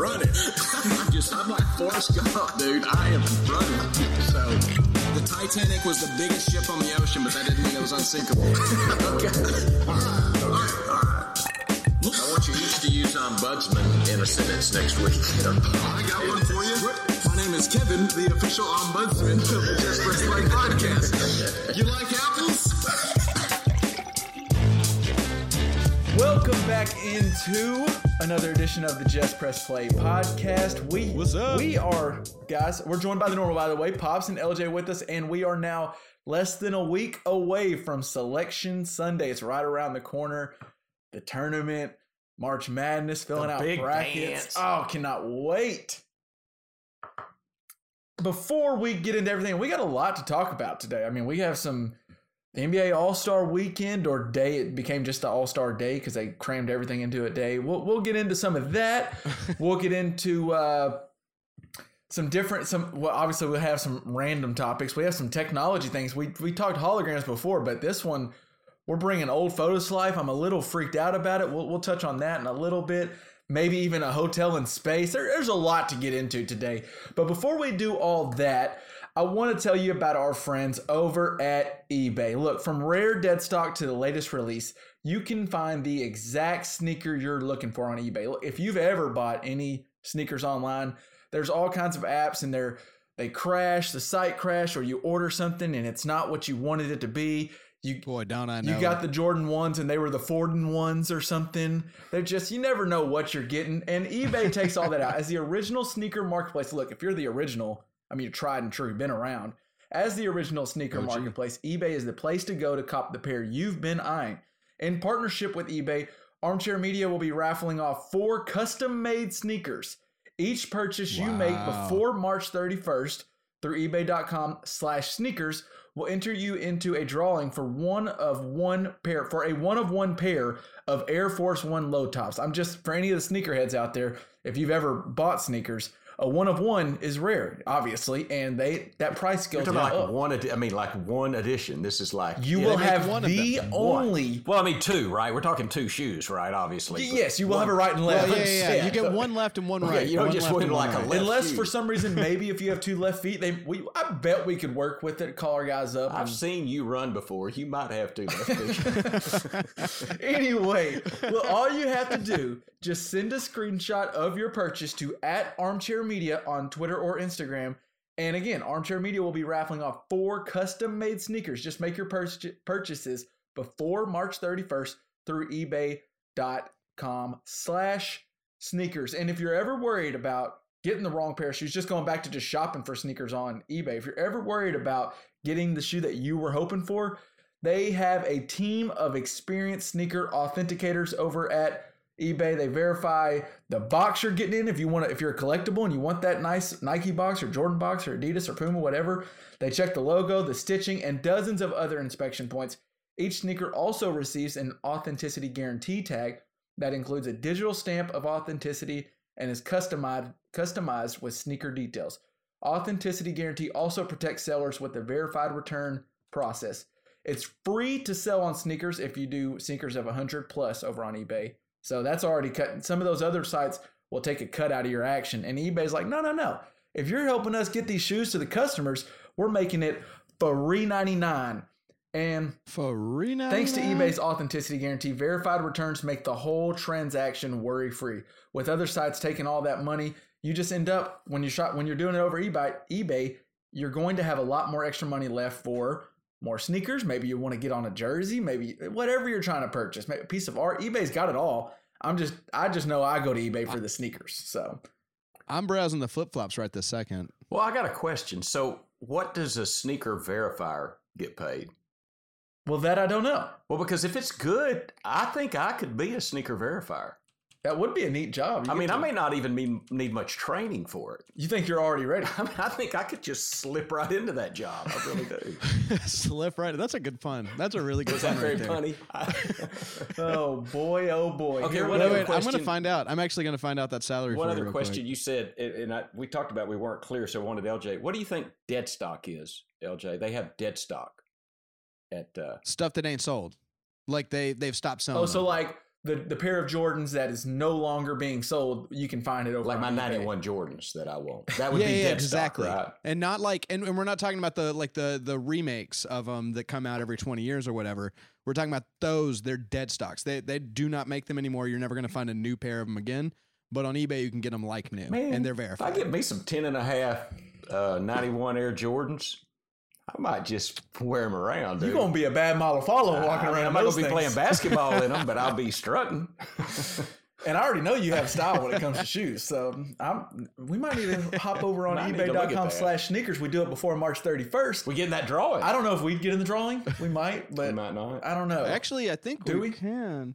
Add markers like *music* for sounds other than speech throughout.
running. *laughs* I'm just, I'm like Forrest Gump, dude. I am running. So, the Titanic was the biggest ship on the ocean, but that didn't mean it was unsinkable. *laughs* okay. All right, all right, all right. I want you each to use um, ombudsman in a sentence next week. I got one for you. My name is Kevin, the official ombudsman of the Just Press Play podcast. You like apples? Welcome back into another edition of the Just Press Play podcast. We What's up? We are guys. We're joined by the normal, by the way. Pops and LJ with us, and we are now less than a week away from Selection Sunday. It's right around the corner. The tournament, March Madness, filling The out brackets. dance. Oh, cannot wait. Before we get into everything, we got a lot to talk about today. I mean, we have some the NBA All Star Weekend or day. It became just the All Star Day because they crammed everything into a day. We'll we'll get into some of that. *laughs* we'll get into uh, some different some. Well, obviously we'll have some random topics. We have some technology things. We we talked holograms before, but this one we're bringing old photos to life. I'm a little freaked out about it. We'll we'll touch on that in a little bit. Maybe even a hotel in space. There, there's a lot to get into today. But before we do all that, I want to tell you about our friends over at eBay. Look, from rare dead stock to the latest release, you can find the exact sneaker you're looking for on eBay. Look, If you've ever bought any sneakers online, there's all kinds of apps and they're they crash, the site crash, or you order something and it's not what you wanted it to be. You Boy, don't I know? you got the Jordan ones and they were the Forden ones or something. They're just, you never know what you're getting. And eBay takes all that out. As the original sneaker marketplace, look, if you're the original, I mean, you're tried and true, been around. As the original sneaker OG. marketplace, eBay is the place to go to cop the pair you've been eyeing. In partnership with eBay, Armchair Media will be raffling off four custom made sneakers. Each purchase you make before March 31st through ebay.com slash sneakers will enter you into a drawing for one of one pair for a one of one pair of Air Force One low tops. I'm just for any of the sneakerheads out there, if you've ever bought sneakers, a one of one is rare, obviously, and they that price You're goes talking like up. one. Edi- I mean, like one edition. This is like You Yeah, will have one of the them. one. only. Well, I mean, two, right? We're talking two shoes, right? Obviously. but Yes, you will one- have a right and Well, left. yeah, yeah, yeah. You get one left and one Okay, right. you don't One just win and one like a left Unless shoe. for some reason, maybe if you have two left feet, they we I bet we could work with it. Call our guys up. I've and- seen you run before. You might have two left feet. *laughs* *laughs* anyway, well, all you have to do just send a screenshot of your purchase to at Armchair Media on Twitter or Instagram. And again, Armchair Media will be raffling off four custom-made sneakers. Just make your purch- purchases before March 31st through eBay.com slash sneakers. And if you're ever worried about getting the wrong pair of shoes, just going back to just shopping for sneakers on eBay, if you're ever worried about getting the shoe that you were hoping for, they have a team of experienced sneaker authenticators over at eBay. They verify the box you're getting in. If you want to, if you're a collectible and you want that nice Nike box or Jordan box or Adidas or Puma, whatever, they check the logo, the stitching, and dozens of other inspection points. Each sneaker also receives an authenticity guarantee tag that includes a digital stamp of authenticity and is customized customized with sneaker details. Authenticity guarantee also protects sellers with a verified return process. It's free to sell on sneakers if you do sneakers of 100 plus over on eBay. So that's already cut. Some of those other sites will take a cut out of your action. And eBay's like, no, no, no. If you're helping us get these shoes to the customers, we're making it free 99. And For real. Thanks to eBay's authenticity guarantee, verified returns make the whole transaction worry free. With other sites taking all that money, you just end up when you shop when you're doing it over eBay, eBay, you're going to have a lot more extra money left for more sneakers. Maybe you want to get on a jersey, maybe whatever you're trying to purchase, maybe a piece of art. eBay's got it all. I'm just I just know I go to eBay for the sneakers. So I'm browsing the flip flops right this second. Well, I got a question. So, what does a sneaker verifier get paid? well that I don't know. Well, because if it's good, I think I could be a sneaker verifier. That would be a neat job. You I mean, to- I may not even mean, need much training for it. you think you're already ready. *laughs* I mean, I think I could just slip right into that job. I really do. *laughs* Slip right. That's a good pun. That's a really good Was pun that right very there. funny? *laughs* oh boy, oh boy. Okay, Here what Wait, other wait, I'm going to find out. I'm actually going to find out that salary. One for you other real question quick. you said, and and I, we talked about we weren't clear, so I wanted LJ. What do you think dead stock is, LJ? They have dead stock at uh, Stuff that ain't sold. Like they they've stopped selling. Oh, so them. like the the pair of Jordans that is no longer being sold, you can find it over like my '91 Jordans that I want. That would yeah, be yeah, dead exactly. stock, right? And not like, and, and we're not talking about the like the the remakes of them that come out every twenty years or whatever. We're talking about those. They're dead stocks. They they do not make them anymore. You're never going to find a new pair of them again. But on eBay, you can get them like new, Man, and they're If I verified. get me some 10 and a half uh, 91 Air Jordans, I might just wear them around. Dude. You're gonna be a bad model follow walking I mean, around. I'm not those gonna be playing basketball in them, but I'll be *laughs* strutting. And I already know you have style when it comes to shoes, so I'm. We might need to hop over on *laughs* Might need to look at that. eBay.com/slash sneakers. We do it before March 31st. we getting that drawing? I don't know if we'd get in the drawing. We might, but we might not. I don't know. Actually, I think Do we, we? can.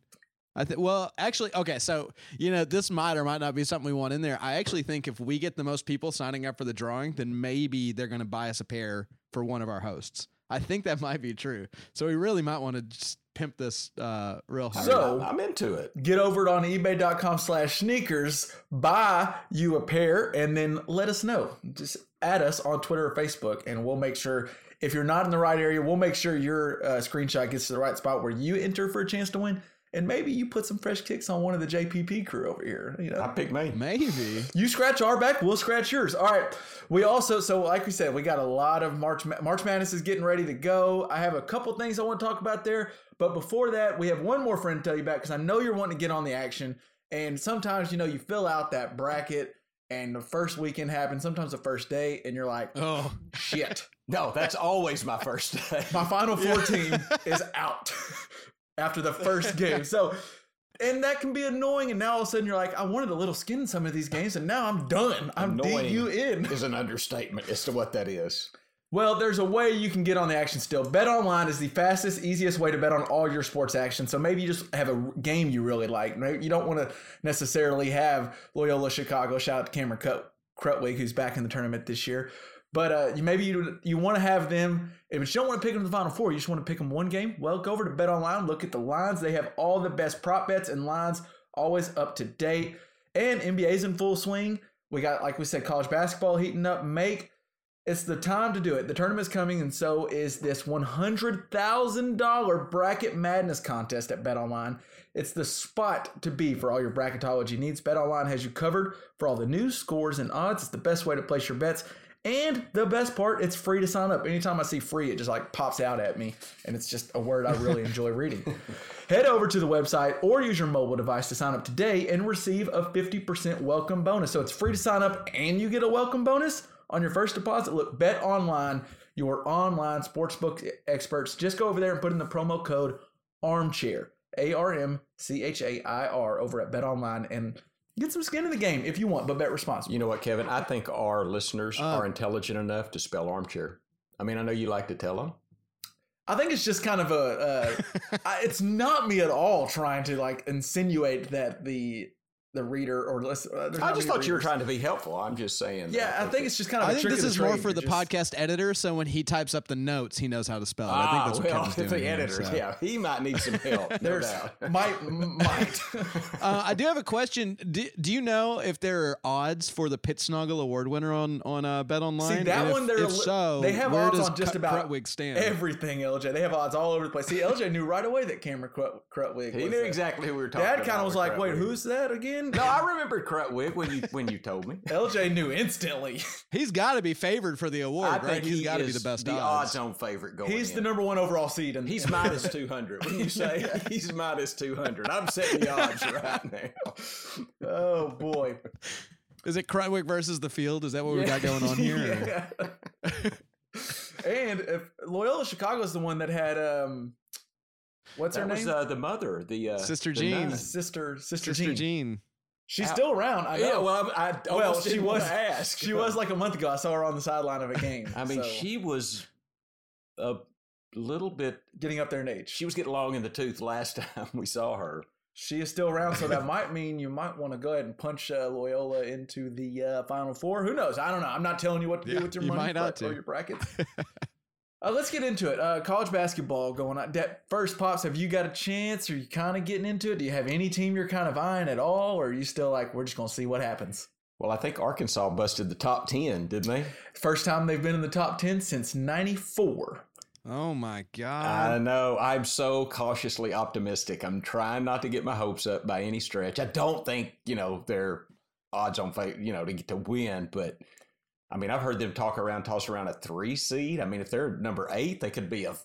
I think. Well, actually, okay. So you know, this might or might not be something we want in there. I actually think if we get the most people signing up for the drawing, then maybe they're going to buy us a pair for one of our hosts. I think that might be true. So we really might want to just pimp this uh, real hard. So- I'm into it. get over it on ebay.com slash sneakers buy you a pair and then let us know just add us on twitter or facebook and we'll make sure if you're not in the right area we'll make sure your uh, screenshot gets to the right spot where you enter for a chance to win and maybe you put some fresh kicks on one of the jpp crew over here you know I pick me. maybe. you scratch our back, we'll scratch yours. All right. We also, so like we said, we got a lot of March. March Madness is getting ready to go. I have a couple things I want to talk about there, but before that, we have one more friend to tell you about because I know you're wanting to get on the action. And sometimes, you know, you fill out that bracket, and the first weekend happens. Sometimes the first day, and you're like, Oh, shit, *laughs* No, that's always my first day. my Final Four *laughs* team is out *laughs* after the first *laughs* game. So. And that can be annoying, and now all of a sudden you're like, I wanted a little skin in some of these games, and now I'm done. I'm Annoying you in. is an understatement as to what that is. Well, there's a way you can get on the action still. Bet online is the fastest, easiest way to bet on all your sports action. So maybe you just have a game you really like. Maybe you don't want to necessarily have Loyola Chicago. Shout out to Cameron Krut- Krutwig, who's back in the tournament this year. But uh, maybe you you want to have them. If you don't want to pick them to the final four, you just want to pick them one game. Well, go over to Bet Online, look at the lines. They have all the best prop bets and lines, always up to date. And NBA's in full swing. We got, like we said, college basketball heating up. Make it's the time to do it. The tournament's coming, and so is this $100,000 Bracket Madness contest at BetOnline. It's the spot to be for all your bracketology needs. BetOnline has you covered for all the news, scores, and odds. It's the best way to place your bets. And the best part, it's free to sign up. Anytime I see free, it just like pops out at me, and it's just a word I really *laughs* enjoy reading. Head over to the website or use your mobile device to sign up today and receive a 50% welcome bonus. So it's free to sign up and you get a welcome bonus on your first deposit. Look, Bet Online, your online sportsbook experts. Just go over there and put in the promo code ARMCHAIR, A R M C H A I R, over at Bet Online and get some skin in the game if you want, but bet responsibly. You know what, Kevin? I think our listeners Uh, are intelligent enough to spell armchair. I mean, I know you like to tell them. I think it's just kind of a. Uh, *laughs* I, it's not me at all trying to like insinuate that the the reader or listen. Uh, I just many thought you were trying to be helpful. I'm just saying. that Yeah, I think it's just kind of. I a think trick this of is more for the just- podcast editor. So when he types up the notes, he knows how to spell it. I Ah, think that's what well, *laughs* Kevin's doing. the here, editor, so. yeah, he might need some help. There's doubt. *laughs* might might. *laughs* Uh, I do have a question. Do, do you know if there are odds for the Pittsnogle Award winner on on uh, Bet Online? See that if, one? They're if a li- so, they have where odds does on just Krut- about Krutwig stand? everything. LJ, they have odds all over the place. See, LJ knew right away that Cameron Krut- Krutwig. He knew that. exactly who we were talking Dad about. kind of was like, "Wait, who's that again?" Thinking? No, I remember Krutwig when you when you told me. *laughs* LJ knew instantly. He's got to be favored for the award, I right? think He's he got to be the best the odds. odds-on favorite going. He's the number one overall seed, and He's minus *laughs* two hundred. Wouldn't you say? *laughs* He's minus two hundred. I'm setting the odds right now. oh boy, Is it Krutwig versus the field? Is that what we got going on here? Yeah. and if Loyola Chicago is the one that had um, what's That her was name? uh, the mother, the uh, Sister the Jean. nun. sister, sister, Sister Jean. Jean. She's Ow. still around. I know. Yeah, well, I, I Well, she was- she was like a month ago. I saw her on the sideline of a game. I mean, so, she was a little bit. getting up there in age. She was getting long in the tooth last *laughs* time we saw her. She is still around, so that *laughs* might mean you might want to go ahead and punch uh, Loyola into the uh, final four. Who knows? I don't know. I'm not telling you what to Yeah, do with your you money might not or to. your brackets. *laughs* uh, let's get into it. Uh, college basketball going on. De- first, pops, have you got a chance? Are you kind of getting into it? Do you have any team you're kind of eyeing at all, or are you still like we're just going to see what happens? Well, I think Arkansas busted the top ten, didn't they? First time they've been in the top ten since '94. Oh my God. I know. I'm so cautiously optimistic. I'm trying not to get my hopes up by any stretch. I don't think you know they're odds on fa- you know to get to win, but I mean I've heard them talk around, toss around a three seed. I mean if they're number eight, they could be a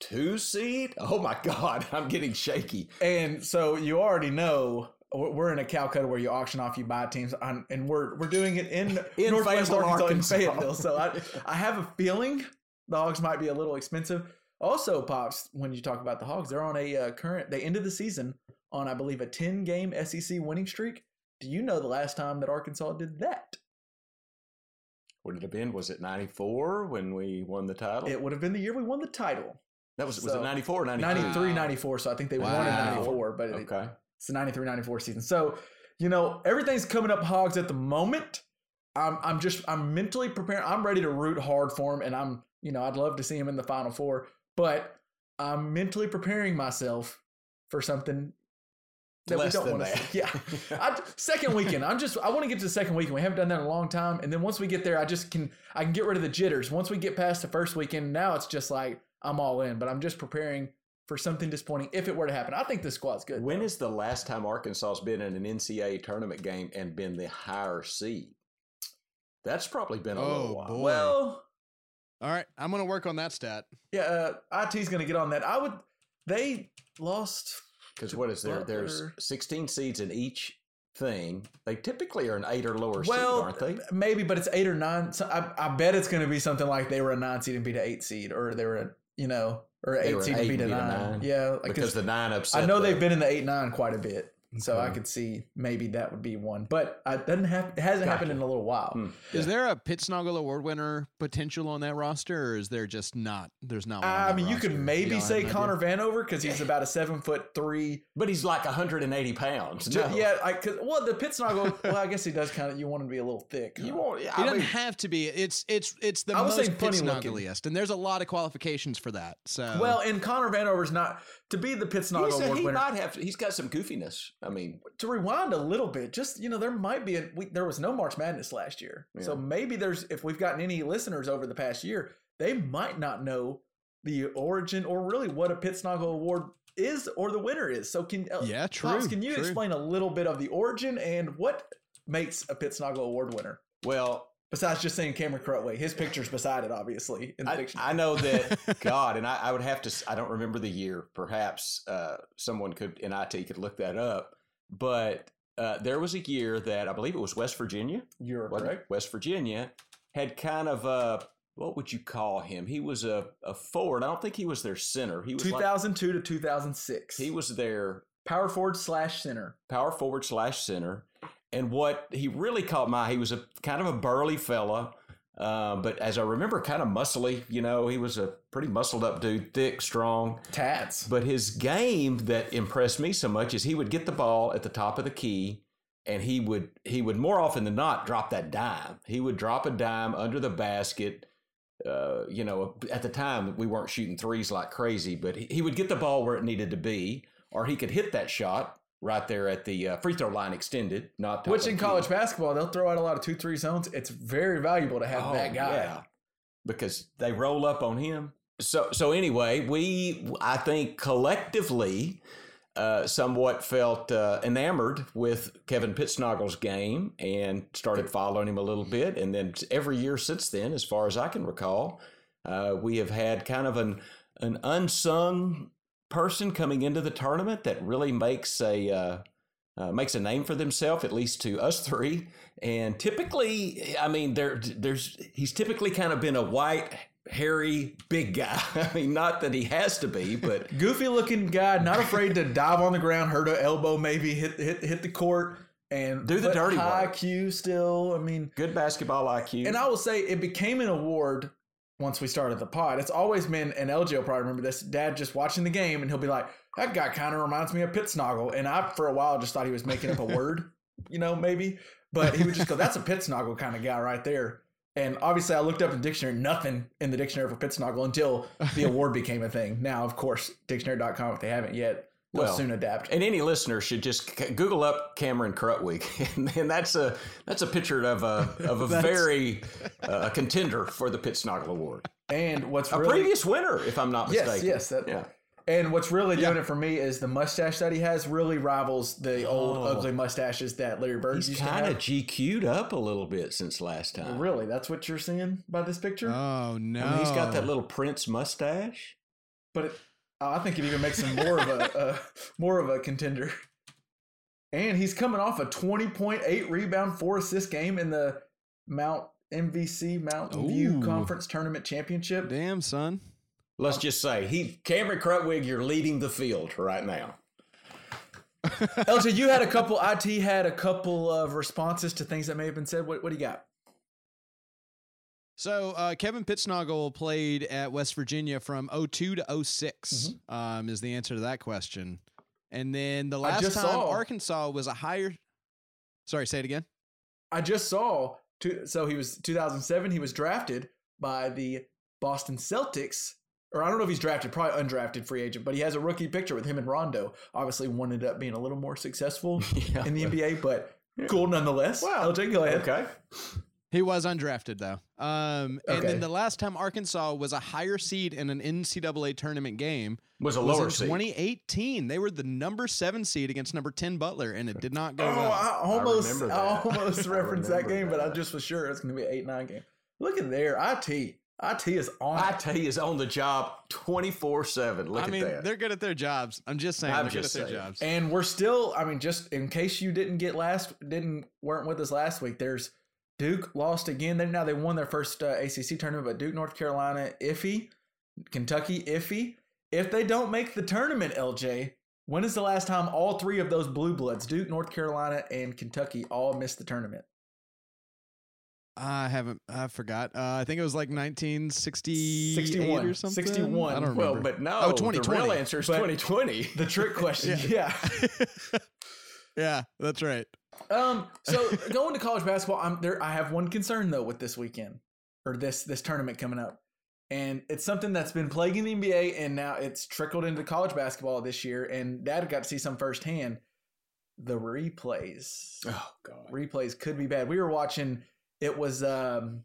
two seed. Oh my *laughs* god, I'm getting shaky. And so you already know we're in a Calcutta where you auction off, you buy teams, on, and we're we're doing it in, *laughs* In Northwest Fayetteville, Arkansas, in Fayetteville. So I *laughs* I have a feeling the Hogs might be a little expensive. Also, pops, when you talk about the Hogs, they're on a uh, current. They ended the season on I believe a ten game SEC winning streak. Do you know the last time that Arkansas did that? Would it have been? Was it '94 when we won the title? It would have been the year we won the title. that was was it '94 or 93 94 so i think they won in 94 but it, Okay. It's the 93 94 season. So, you know, everything's coming up hogs at the moment. I'm I'm just I'm mentally preparing. I'm ready to root hard for him and I'm, you know, I'd love to see him in the final four, but I'm mentally preparing myself for something that Less we don't than want to that. see. *laughs* Yeah. I, second weekend. I'm just I want to get to the second weekend. We haven't done that in a long time. And then once we get there, I just can I can get rid of the jitters. Once we get past the first weekend, now it's just like I'm all in. But I'm just preparing for something disappointing if it were to happen. I think this squad's good. When is the last time Arkansas's been in an NCAA tournament game and been the higher seed? That's probably been a Oh, little while. boy. well, All right, I'm gonna work on that stat. Yeah, uh, IT's going to get on that. I would. They lost. Because what is there? There's 16 seeds in each thing. They typically are an eight or lower Well, seed, aren't they? maybe, but it's eight or nine. So I, I bet it's going to be something like they were a nine seed and beat an eight seed, or they were a you know, or an eight an seed eight and beat a and beat a nine. nine. Yeah, like Because 'cause the nine upset. I know the- they've been in the eight nine quite a bit, so I could see maybe that would be one. But it doesn't have. It hasn't happened in a little while. Hmm. Is there a Pittsnogle Award winner potential on that roster, or is there just not? There's not. One I that mean, you could maybe don't say have an Connor idea? Vanover because he's about a seven foot three. But he's like 180 pounds. Ju- No. Yeah, I, cause, well, the pit snuggle. well, I guess he does kind of. You want him to be a little thick. You huh? won't. It I doesn't mean, have to be. It's it's it's the I was most saying funny and there's a lot of qualifications for that. So Well, and Connor Vanover's not to be the pit he's snuggle a- award he winner. might have. He's got some goofiness. I mean, to rewind a little bit, just you know, there might be a we, there was no March Madness last year, so maybe there's if we've gotten any listeners over the past year, they might not know the origin or really what a Pittsnogle Award is or the winner is. So can uh, Yeah, Pops, true, can you true. explain a little bit of the origin and what makes a Pittsnogle Award winner? well, Besides just saying Cameron Crutway, his picture's beside it, obviously in the I, fiction. I know that *laughs* God, and I, I would have to. I don't remember the year. Perhaps uh, someone could in IT could look that up. But uh, there was a year that I believe it was West Virginia. You're correct. West Virginia had kind of a what would you call him? He was a, a forward. I don't think he was their center. He was like, 2002 to 2006. he was their power forward slash center. power forward slash center. And what he really caught my he was a kind of a burly fella, uh, but as I remember, kind of muscly. You know, he was a pretty muscled up dude, thick, strong. Tats. But his game that impressed me so much is he would get the ball at the top of the key, and he would he would more often than not drop that dime. He would drop a dime under the basket. Uh, you know, at the time we weren't shooting threes like crazy, but he, he would get the ball where it needed to be, or he could hit that shot right there at the uh, free throw line extended. Not top Which in key. college basketball, they'll throw out a lot of two three zones. It's very valuable to have Oh, that guy. yeah, because they roll up on him. So so anyway, we I think collectively uh, somewhat felt uh, enamored with Kevin Pittsnogle's game and started following him a little bit. And then every year since then, as far as I can recall, uh, we have had kind of an an unsung person coming into the tournament that really makes a uh, uh, makes a name for themselves, at least to us three. And typically, I mean, there there's he's typically kind of been a white hairy big guy. *laughs* I mean, not that he has to be, but *laughs* Goofy looking guy, not afraid to dive on the ground, hurt an elbow, maybe hit hit hit the court, and Do the dirty high work. IQ still. I mean, good basketball IQ. and I will say it became an award once we started the pod. It's always been, and LJ will probably remember this. Dad just watching the game, and he'll be like, "That guy kind of reminds me of Pittsnogle," and I for a while just thought he was making up a *laughs* word, you know, maybe. But he would just go, "That's a Pittsnogle kind of guy right there." And obviously, I looked up in dictionary, nothing in the dictionary for Pittsnogle until the *laughs* award became a thing. Now, of course, dictionary.com, if they haven't yet, they'll Well, soon adapt. and any listener should just Google up Cameron Krutwig, *laughs* and, and that's a that's a picture of a of a *laughs* very uh, a contender for the Pittsnogle Award, And what's a really previous winner, if I'm not yes, mistaken. yes, that, yeah. And what's really doing Yeah. it for me is the mustache that he has really rivals the old Oh. ugly mustaches that Larry Bird He's used to kind of have. GQ'd up a little bit since last time. Really, that's what you're seeing by this picture. Oh no! I mean, he's got that little Prince mustache. but it, Oh, I think it even makes him more of a, a *laughs* more of a contender. And he's coming off a 20.8 rebound, four assist game in the Mount MVC Mountain View Conference Tournament Championship. Damn son. Let's just say he Cameron Krutwig, you're leading the field right now. *laughs* LJ, you had a couple. It had a couple of responses to things that may have been said. What, what do you got? So uh, Kevin Pittsnogle played at West Virginia from 02 to 6 um, is the answer to that question. And then the last time saw- Arkansas was a higher. Sorry, say it again. I just saw. Two, so he was 2007. He was drafted by the Boston Celtics, or I don't know if he's drafted, probably undrafted free agent. But he has a rookie picture with him and Rondo. Obviously, one ended up being a little more successful *laughs* Yeah. in the NBA, but cool nonetheless. Wow. LJ, go ahead. Okay. He was undrafted though. Um, and then the last time Arkansas was a higher seed in an NCAA tournament game Was a was lower in seed. 2018. They were the number seven seed against number 10 Butler, and it did not go Oh, well. I almost, I, remember that. almost *laughs* I referenced that remember game, but I that. just was sure it's going to be an eight nine game. Look at there, it, it is on. I it. tell you, is on the job 24 7. Look I at mean, that. they're good at their jobs. I'm just saying, I'm they're just good at their saying. jobs. And we're still, I mean, just in case you didn't get last, didn't weren't with us last week. There's Duke lost again. They now they won their first uh, ACC tournament, but Duke, North Carolina, iffy. Kentucky, iffy. If they don't make the tournament, LJ, when is the last time all three of those blue bloods, Duke, North Carolina, and Kentucky, all missed the tournament? I haven't. I forgot. Uh, I think it was like 1961 or something. 61. I don't remember. well, but no, Oh, the real answer is 2020. The trick question, *laughs* yeah. *laughs* yeah, that's right. Um, so *laughs* going to college basketball, I'm there. I have one concern though with this weekend or this this tournament coming up, and it's something that's been plaguing the NBA, and now it's trickled into college basketball this year. And Dad got to see some firsthand. The replays, oh, God. replays could be bad. We were watching. It was um,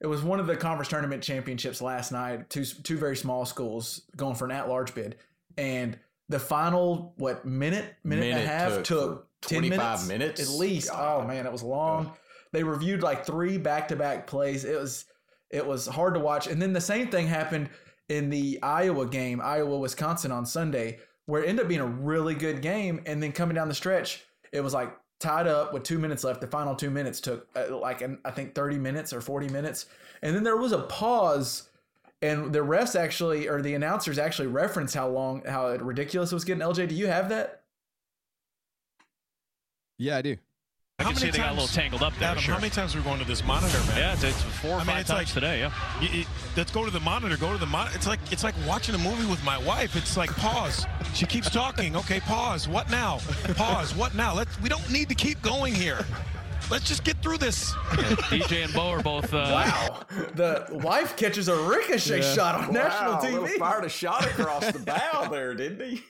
it was one of the conference tournament championships last night. Two two very small schools going for an at large bid, and the final what minute minute, and a half took took, for 10 25 minutes, minutes? at least. God. Oh man, it was long. They reviewed like three back to back plays. It was it was hard to watch. And then the same thing happened in the Iowa game, Iowa Wisconsin on Sunday, where it ended up being a really good game. And then coming down the stretch, it was like tied up with two minutes left. The final two minutes took uh, like an, I think thirty minutes or forty minutes, and then there was a pause. And the refs actually, or the announcers actually referenced how long, how ridiculous it was getting. LJ, do you have that? Yeah, I do. I How can see many they got a little times- tangled up there. Adam, sure. how many times are we going to this monitor, man? Yeah, it's, it's four or I mean, five it's times like- today. Yeah. Y- y- let's go to the monitor. Go to the monitor. It's like it's like watching a movie with my wife. It's like pause. She keeps talking. Okay, pause. What now? Pause. What now? Let's. We don't need to keep going here. Let's just get through this. DJ and Bo are both. Uh, Wow. the wife catches a ricochet shot on national Wow, little TV. fired a shot across the bow *laughs* there, didn't he?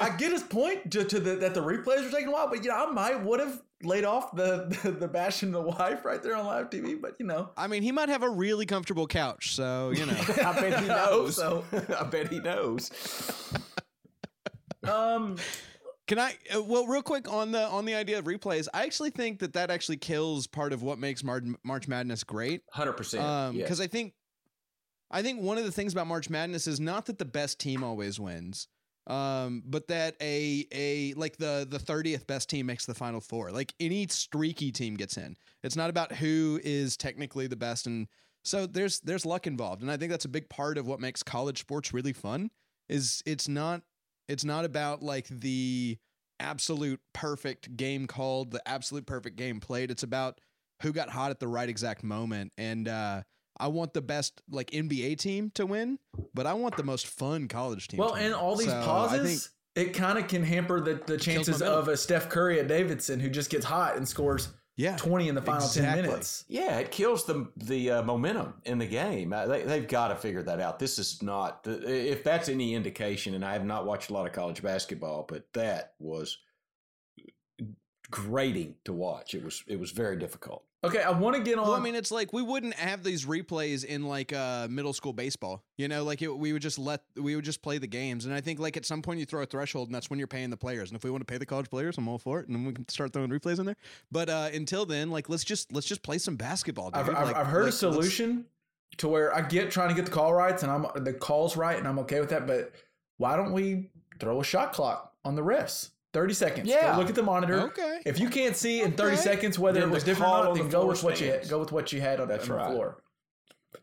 I get his point to, to the, that the replays were taking a while, but you know, I might would have laid off the, the, the bashing the wife right there on live TV, but you know. I mean, he might have a really comfortable couch, so you know. *laughs* I bet he *laughs* I knows. so. I bet he knows. Um, Can I? Uh, well, real quick on the on the idea of replays, I actually think that that actually kills part of what makes Mar- March Madness great. Hundred percent. Um, because I think, I think one of the things about March Madness is not that the best team always wins, um, but that a a like the the thirtieth best team makes the final four. Like any streaky team gets in. It's not about who is technically the best, and so there's there's luck involved, and I think that's a big part of what makes college sports really fun. Is it's not it's not about like the absolute perfect game called, the absolute perfect game played. It's about who got hot at the right exact moment. And uh, I want the best like NBA team to win, but I want the most fun college team. well, and all these So pauses, it kind of can hamper the, the chances of a Steph Curry at Davidson who just gets hot and scores yeah, 20 in the final 10 minutes. Yeah, it kills the the uh, momentum in the game. Uh, they, they've got to figure that out. This is not if that's any indication, and I have not watched a lot of college basketball, but that was grating to watch. It was it was very difficult. Okay, I want to get on. Well, I mean, it's like we wouldn't have these replays in like uh, middle school baseball. You know, like it, we would just let we would just play the games. And I think like at some point you throw a threshold, and that's when you're paying the players. And if we want to pay the college players, I'm all for it, and then we can start throwing replays in there. But uh, until then, like let's just let's just play some basketball. Dude. I've, I've, Like- I've heard like, a solution to where I get trying to get the call rights and I'm the calls right and I'm okay with that. But why don't we throw a shot clock on the refs? 30 seconds. Go Yeah. look at the monitor. Okay. If you can't see in 30 Okay. seconds whether Then it was different or not, then the go floor with what you stands. go with what you had on, That's on the floor.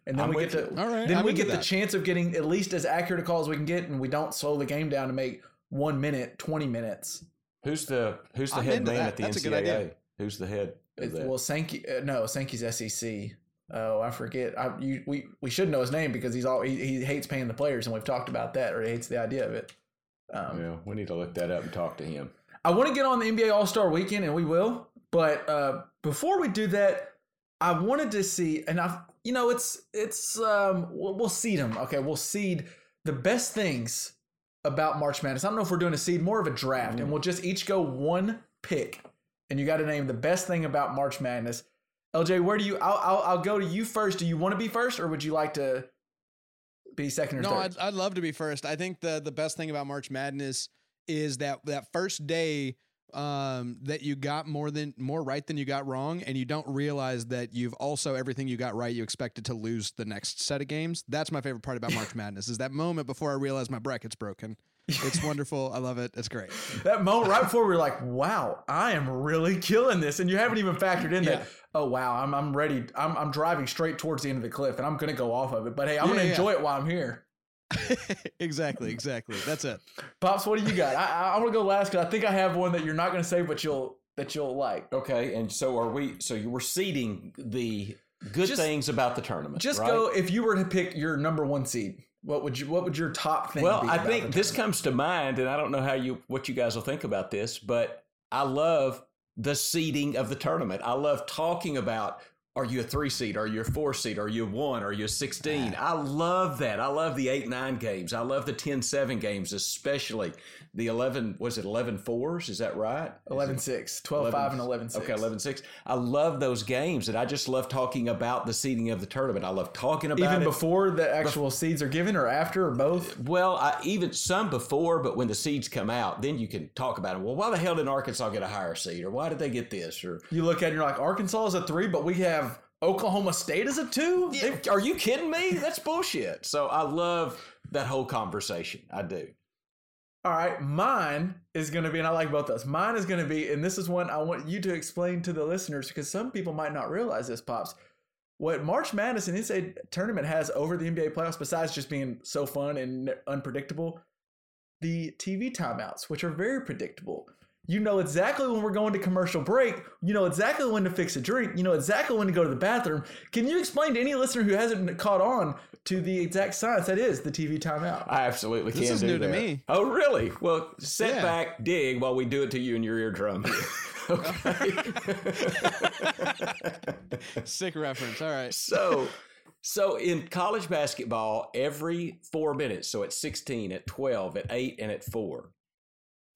And then I'm we get with to. All right, then I'm we into get the chance of getting at least as accurate a call as we can get, and we don't slow the game down to make one minute, 20 minutes. Who's the who's the I'm head man that. at the That's a good NCAA? idea. Who's the head? Of It's, well, Sankey, uh, no, Sankey's SEC. Oh, I forget. I, you, we we should know his name because he's all he, he hates paying the players, and we've talked about that, or he hates the idea of it. Um, yeah, we need to look that up and talk to him. I want to get on the NBA All Star Weekend, and we will. But uh, before we do that, I wanted to see, and I, you know, it's it's um, we'll, we'll seed them. Okay, we'll seed the best things about March Madness. I don't know if we're doing a seed, more of a draft, and we'll just each go one pick, and you got to name the best thing about March Madness. LJ, where do you? I'll, I'll I'll go to you first. Do you want to be first, or would you like to be second or No, third? I'd, I'd love to be first. I think the the best thing about March Madness is that that first day um that you got more than more right than you got wrong and you don't realize that you've also everything you got right you expected to lose the next set of games that's my favorite part about march *laughs* madness is that moment before i realize my bracket's broken it's wonderful i love it it's great *laughs* that moment right before we are like, wow, I am really killing this. And you haven't even factored in Yeah. that, oh wow, I'm I'm ready. I'm I'm driving straight towards the end of the cliff and I'm gonna go off of it. But hey, I'm Yeah, gonna yeah. enjoy it while I'm here. *laughs* exactly exactly that's it Pops, what do you got? I I, I wanna go last because I think I have one that you're not gonna say, but you'll that you'll like. Okay, and so are we? So you were seeding the good Just- things about the tournament. Just right? go if you were to pick your number one seed, what would you what would your top thing Well, be? I think this comes to mind, and I don't know how you what you guys will think about this, but I love the seeding of the tournament. I love talking about are you a three seed? Are you a four seed? Are you a one? Are you a 16? Ah. I love that. I love the 8 9 games. I love the 10 7 games, especially the 11, was it 11 fours? Is that right? 11 6, 12 5, and 11 6. Okay, 11 6. I love those games, and I just love talking about the seeding of the tournament. I love talking about Even it. before the actual seeds are given or after or both? Well, I, even some before, but when the seeds come out, then you can talk about it. Well, why the hell did Arkansas get a higher seed, or why did they get this, or You look at it and you're like, Arkansas is a three, but we have Oklahoma State is a two? Yeah, are you kidding me? That's bullshit. So I love that whole conversation. I do. All right, mine is going to be, and I like both of those. Mine is going to be, and this is one I want you to explain to the listeners because some people might not realize this, Pops. What March Madness and NCAA tournament has over the NBA playoffs, besides just being so fun and unpredictable, the TV timeouts, which are very predictable. You know exactly when we're going to commercial break. You know exactly when to fix a drink. You know exactly when to go to the bathroom. Can you explain to any listener who hasn't caught on to the exact science that is the TV timeout? I absolutely can. This is do new to me. Oh, really? Well, sit Yeah. back, dig while we do it to you in your eardrum. *laughs* okay. *laughs* sick reference all right so so in college basketball every four minutes so at 16 at 12 at 8 and at 4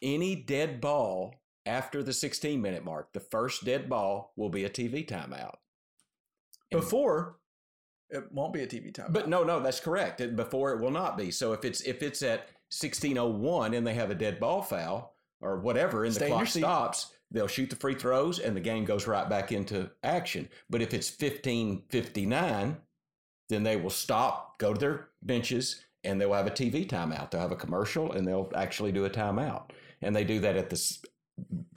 any dead ball after the 16 minute mark the first dead ball will be a tv timeout Before, it won't be a TV timeout. but no no that's correct before it will not be so if it's if it's at 1601 and they have a dead ball foul or whatever and Stay the clock stops, they'll shoot the free throws and the game goes right back into action. But if it's 1559, then they will stop, go to their benches, and they'll have a TV timeout. They'll have a commercial and they'll actually do a timeout. And they do that at the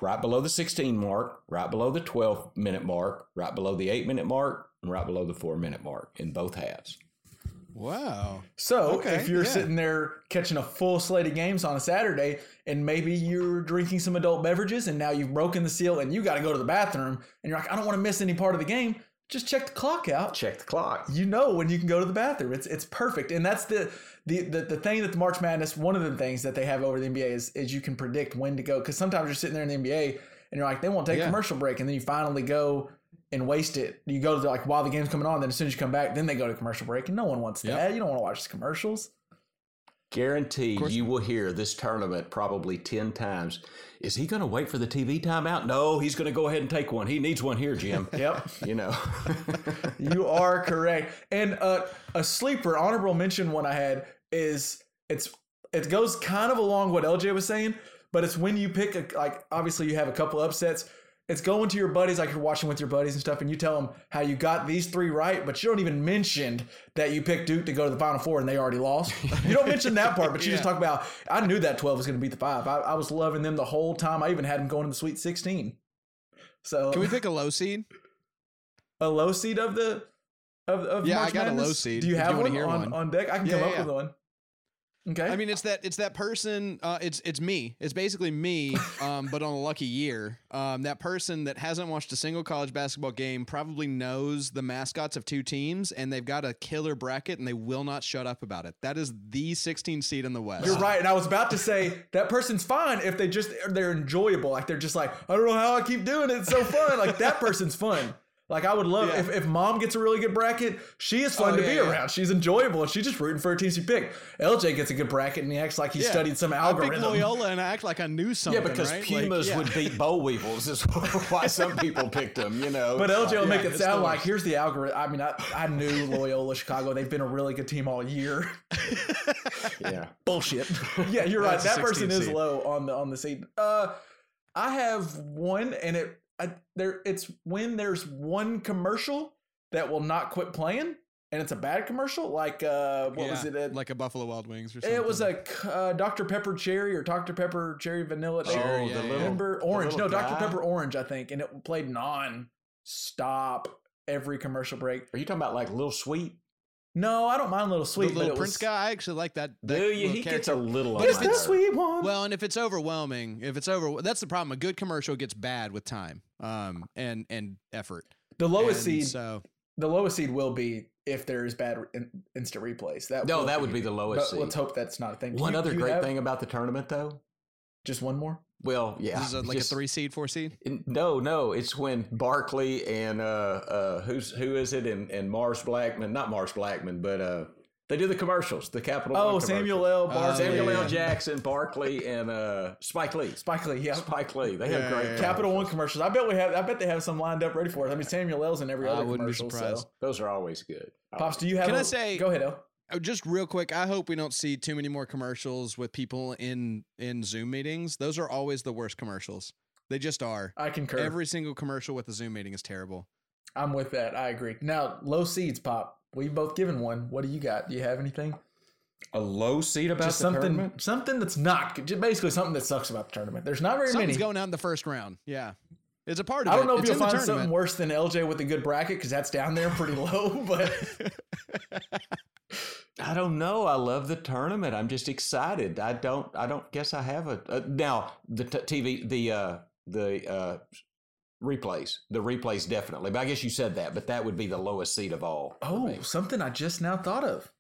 right below the 16 mark, right below the 12 minute mark, right below the 8 minute mark, and right below the 4 minute mark in both halves. Wow. So Okay, if you're yeah. sitting there catching a full slate of games on a Saturday and maybe you're drinking some adult beverages and now you've broken the seal and you got to go to the bathroom and you're like, I don't want to miss any part of the game, just check the clock out. Check the clock. You know when you can go to the bathroom. It's it's perfect. And that's the the the, the thing that the March Madness, one of the things that they have over the NBA is is you can predict when to go. Because sometimes you're sitting there in the NBA and you're like, they won't take a Yeah. commercial break, and then you finally go and waste it. You go to like while the game's coming on, then as soon as you come back, then they go to commercial break, and no one wants Yep. that. You don't want to watch the commercials. Guarantee course. you will hear this tournament probably 10 times. Is he going to wait for the TV timeout? No, he's going to go ahead and take one. He needs one here, Jim. *laughs* Yep. you know. *laughs* you are correct. And uh, a sleeper honorable mention one I had is it's it goes kind of along what LJ was saying, but it's when you pick a like obviously you have a couple upsets. It's going to your buddies like you're watching with your buddies and stuff, and you tell them how you got these three right, but you don't even mention that you picked Duke to go to the Final Four and they already lost. *laughs* You don't mention that part, but you just talk about. I knew that 12 was going to beat the five. I, I was loving them the whole time. I even had them going to the Sweet 16. So Can we pick a low seed? *laughs* a low seed of the of, of Yeah, I March got a low seed, Do you if you have one on, one. on deck? I can Yeah, come yeah, up with one. Okay. I mean, it's that it's that person. Uh, it's it's me. It's basically me, *laughs* um, but on a lucky year. Um, that person that hasn't watched a single college basketball game probably knows the mascots of two teams, and they've got a killer bracket, and they will not shut up about it. That is the 16 seed in the West. You're right, and I was about to say that person's fine if they just they're enjoyable. Like they're just like I don't know how I keep doing it. It's so fun. like that person's fun. Like I would love Yeah. if, if mom gets a really good bracket, she is fun Oh, to yeah, be yeah. around. She's enjoyable and she's just rooting for a team she picked. LJ gets a good bracket and he acts like he Yeah. studied some algorithm. I algorithm. picked Loyola and I act like I knew something. yeah, because right? Like, Pumas yeah. would beat *laughs* boll weevils is *laughs* why some people picked them, you know. But LJ will Yeah, make it sound like here's the algorithm. I mean, I, I knew Loyola Chicago. They've been a really good team all year. *laughs* yeah. bullshit. yeah, you're right. That's That person 16 is low on the on the seed. Uh, I have one, and it I, there. It's when there's one commercial that will not quit playing, and it's a bad commercial. Like uh, what was it? Uh, like a Buffalo Wild Wings or something. it was a uh, Dr Pepper cherry or Dr Pepper cherry vanilla. They- Sure, oh, yeah, the yeah. little Remember the orange? No, little Dr? Pepper orange. I think, and it played non stop every commercial break. Are you talking about like Little Sweet? No, I don't mind Little Sweet. but little it Prince was, guy. I actually like that. that Do you? little He gets a little. It's on the sweet one. Well, and if it's overwhelming, if it's over, that's the problem. A good commercial gets bad with time, um, and and effort. the lowest And seed. So the lowest seed will be if there is bad in, instant replays. That No, will that would be the lowest But seed. let's hope that's not a thing. Do One you- other great have thing about the tournament, though. Just one more. Well, yeah, this is a, like just- a three seed, four seed. No, no, it's when Barkley and uh, uh, who's who is it? And, and Mars Blackmon, not Mars Blackmon, but uh, they do the commercials, the Capital. Oh, One Samuel commercials. L. Barkley. Samuel L. Jackson, Barkley, and uh, Spike Lee. Spike Lee. Yeah. Spike Lee. They Yeah, have great yeah, yeah. Capital One commercials. I bet we have. I bet they have some lined up ready for us. I mean, Samuel L's in every I other wouldn't commercial. surprised. So. Those are always good. Pops, do you have? Can I I say- Go ahead, El. Oh, just real quick, I hope we don't see too many more commercials with people in in Zoom meetings. Those are always the worst commercials. They just are. I concur. Every single commercial with a Zoom meeting is terrible. I'm with that. I agree. Now, low seeds, Pop. We've both given one. What do you got? Do you have anything? A low seed about Just something, something that's not. Just basically something that sucks about the tournament. There's not very Something's many. going out in the first round. Yeah, it's a part of it. I don't know if It's you'll in find something worse than LJ with a good bracket because that's down there pretty low. *laughs* But I don't know. I love the tournament. I'm just excited. I don't. I don't guess I have a, a now the t- TV the uh, the uh, replays. The replays definitely. But I guess you said that. But that would be the lowest seed of all. oh, something I just now thought of.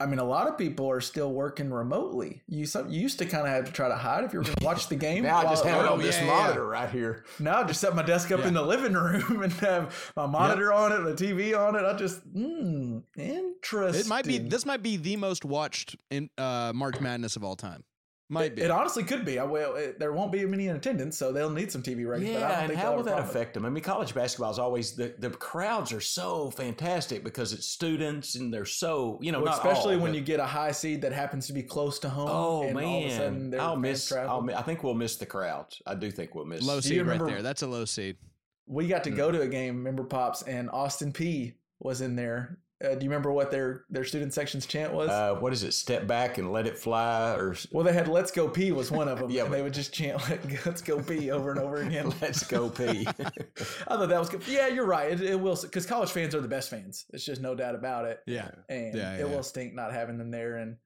I mean, a lot of people are still working remotely. You, some, you used to kind of have to try to hide if you were going to watch the *laughs* game. now I just while- have it oh, on this yeah, yeah. monitor right here. Now I just set my desk up Yeah. in the living room *laughs* and have my monitor on it, and the TV on it. I just, hmm, interesting. It might be. This might be the most watched in uh, March Madness of all time. Might it, be. it honestly could be. I will. It, there won't be many in attendance, so they'll need some TV ratings. but I Yeah, don't and think how they'll will have a that affect them? I mean, college basketball is always the, the crowds are so fantastic because it's students and they're so you know, Well, not especially all, when but- you get a high seed that happens to be close to home. Oh and all of a sudden man, their I'll miss. travel. I'll, I think we'll miss the crowds. I do think we'll miss. low seed you right remember- there. That's a low seed. we got to Hmm. go to a game. Remember Pops and Austin Peay was in there. Uh, do you remember what their their student section's chant was? Uh, what is it? Step back and let it fly, or well, they had "Let's Go pee" was one of *laughs* them. Yeah, and but- they would just chant *laughs* "Let's Go pee" over and over again. *laughs* let's go pee. I thought that was good. Yeah, you're right. It, it will because college fans are the best fans. It's just no doubt about it. Yeah. and Yeah, it yeah, will stink not having them there. And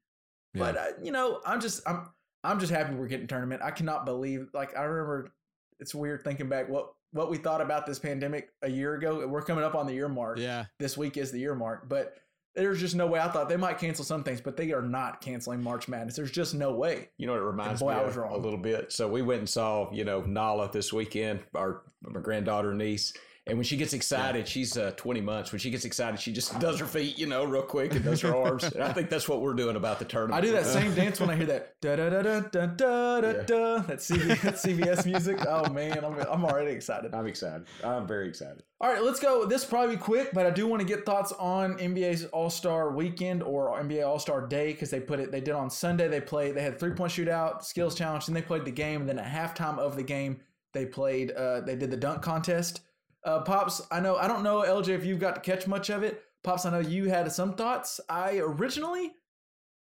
Yeah. but uh, you know, I'm just I'm I'm just happy we're getting tournament. I cannot believe like I remember. It's weird thinking back what what we thought about this pandemic a year ago. We're coming up on the year mark. Yeah. This week is the year mark, but there's just no way. I thought they might cancel some things, but they are not canceling March Madness. There's just no way. You know what it reminds boy, me I was of wrong. a little bit. So we went and saw, you know, Nala this weekend, our my granddaughter niece. And when she gets excited, she's uh, 20 months. When she gets excited, she just *laughs* does her feet, you know, real quick and does her *laughs* arms. And I think that's what we're doing about the tournament. I do that same *laughs* dance when I hear that da da da da da da da da. That CBS, music. Oh man, I'm I'm already excited. I'm excited. I'm very excited. All right, let's go. This probably be quick, but I do want to get thoughts on NBA's All Star Weekend or NBA All Star Day because they put it. They did on Sunday. They played. They had three point shootout, skills challenge, and they played the game. And then at halftime of the game, they played. Uh, they did the dunk contest. Uh, Pops, I know. I don't know, LJ, if you've got to catch much of it. Pops, I know you had some thoughts. I originally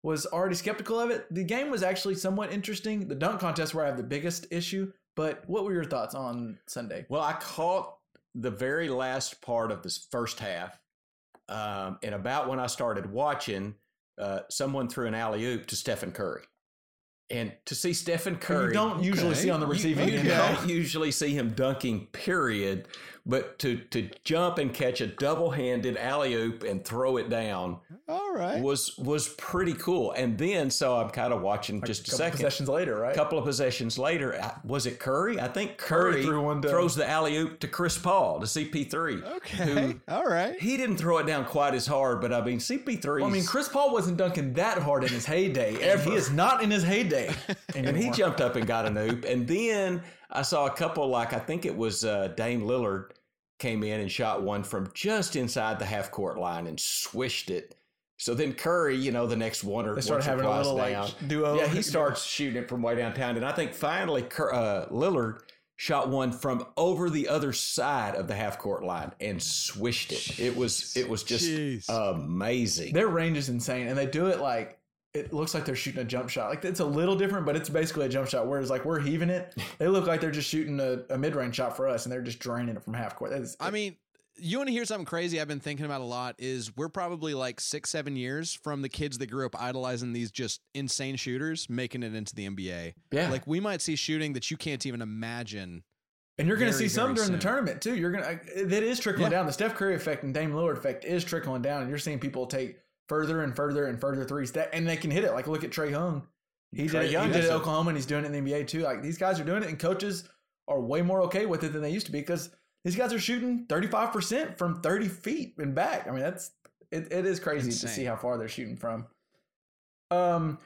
was already skeptical of it. The game was actually somewhat interesting. The dunk contest where I have the biggest issue. But what were your thoughts on Sunday? Well, I caught the very last part of this first half. Um, and about when I started watching, uh, someone threw an alley oop to Stephen Curry. And to see Stephen Curry. you don't usually okay. see on the You- receiving you end. don't usually see him dunking, period. But to to jump and catch a double handed alley oop and throw it down All right. was was pretty cool. And then so I'm kind of watching just a couple second. possessions later, right? A couple of possessions later, uh, was it Curry? I think Curry, Curry threw one throws the alley oop to Chris Paul to CP3. okay. All right. He didn't throw it down quite as hard, but I mean CP3. Well, I mean, Chris Paul wasn't dunking that hard in his heyday. and He is not in his heyday. *laughs* and he jumped up and got an oop. And then I saw a couple like I think it was uh, Dame Lillard came in and shot one from just inside the half court line and swished it. So then Curry, you know, the next one or They or having a little, like, down, duo. Yeah, he *laughs* starts shooting it from way downtown, and I think finally uh, Lillard shot one from over the other side of the half court line and swished it. It was it was just Jeez. amazing. Their range is insane, and they do it like it looks like they're shooting a jump shot. Like it's a little different, but it's basically a jump shot. Whereas like we're heaving it, *laughs* they look like they're just shooting a, a mid range shot for us, and they're just draining it from half court. Is, I mean, you want to hear something crazy I've been thinking about a lot is we're probably like six, seven years from the kids that grew up idolizing these just insane shooters making it into the NBA. yeah. Like we might see shooting that you can't even imagine. And you're going to see some during the tournament too. You're going to that is trickling Yeah. down. The Steph Curry effect and Dame Lillard effect is trickling down, and you're seeing people take further and further and further threes that, and they can hit it. Like look at Trae Young. He did it. Young he did it at Oklahoma, and he's doing it in the NBA too. Like these guys are doing it, and coaches are way more okay with it than they used to be because these guys are shooting 35 percent from 30 feet and back. I mean that's it, it is crazy to see how far they're shooting from. Um,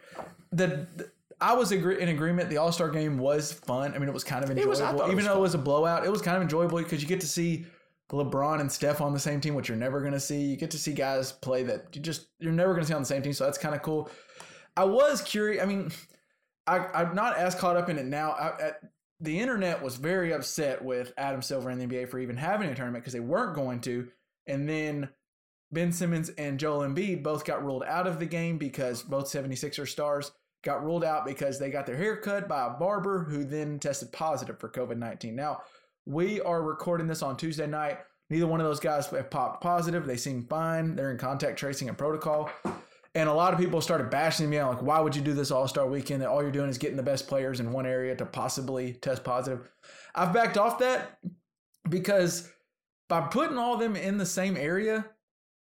the, the- I was agree- in agreement. The All Star game was fun. I mean, it was kind of was- enjoyable, it even was though fun. it was a blowout. It was kind of enjoyable because you get to see LeBron and Steph on the same team, which you're never going to see. You get to see guys play that you just you're never going to see on the same team. So that's kind of cool. I was curious. I mean, I, I'm not as caught up in it now. I, at, the internet was very upset with Adam Silver and the NBA for even having a tournament because they weren't going to. And then Ben Simmons and Joel Embiid both got ruled out of the game because both 76er stars got ruled out because they got their hair cut by a barber who then tested positive for COVID 19. Now, we are recording this on Tuesday night. Neither one of those guys have popped positive. They seem fine. They're in contact tracing and protocol. And a lot of people started bashing me out like, why would you do this All Star weekend? That all you're doing is getting the best players in one area to possibly test positive. I've backed off that because by putting all them in the same area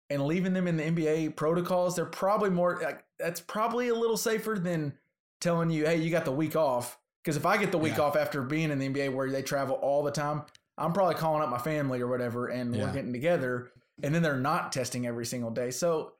and leaving them in the NBA protocols, they're probably more like that's probably a little safer than telling you, hey, you got the week off. Because if I get the week Yeah. off after being in the NBA where they travel all the time, I'm probably calling up my family or whatever and we're getting together. And then they're not testing every single day. So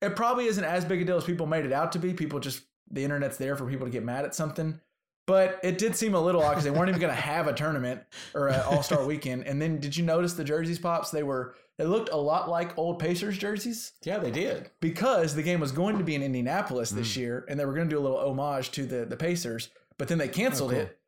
it probably isn't as big a deal as people made it out to be. People just the internet's there for people to get mad at something. But it did seem a little odd because they weren't even going *laughs* to have a tournament or an All Star weekend. And then did you notice the jerseys pops? They were they looked a lot like old Pacers jerseys Yeah, they did. because the game was going to be in Indianapolis this Hmm. year, and they were going to do a little homage to the the Pacers. But then they oh, canceled it,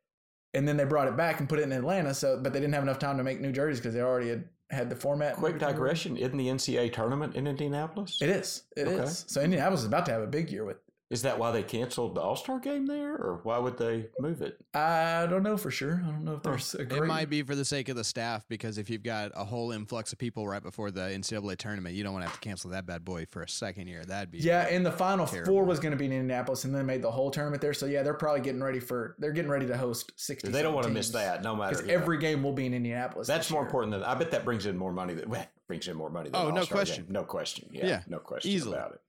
and then they brought it back and put it in Atlanta. So, but they didn't have enough time to make new jerseys because they already had had the format. Quick digression: Isn't the NCAA tournament in Indianapolis? It is. It is. Okay. So Indianapolis is about to have a big year with. Is that why they canceled the All Star game there, or why would they move it? I don't know for sure. I don't know if there's a It might be for the sake of the staff because if you've got a whole influx of people right before the NCAA tournament, you don't want to have to cancel that bad boy for a second year. That'd be Yeah, and the final Terrible. four was going to be in Indianapolis, and then made the whole tournament there. So yeah, they're probably getting ready for. They're getting ready to host sixty. They don't want to miss that, no matter. because yeah. every game will be in Indianapolis. That's more year. important than I bet that brings in more money. That well, brings in more money. Than Oh, the no question. game. no question. Yeah, Yeah, no question easily. about it.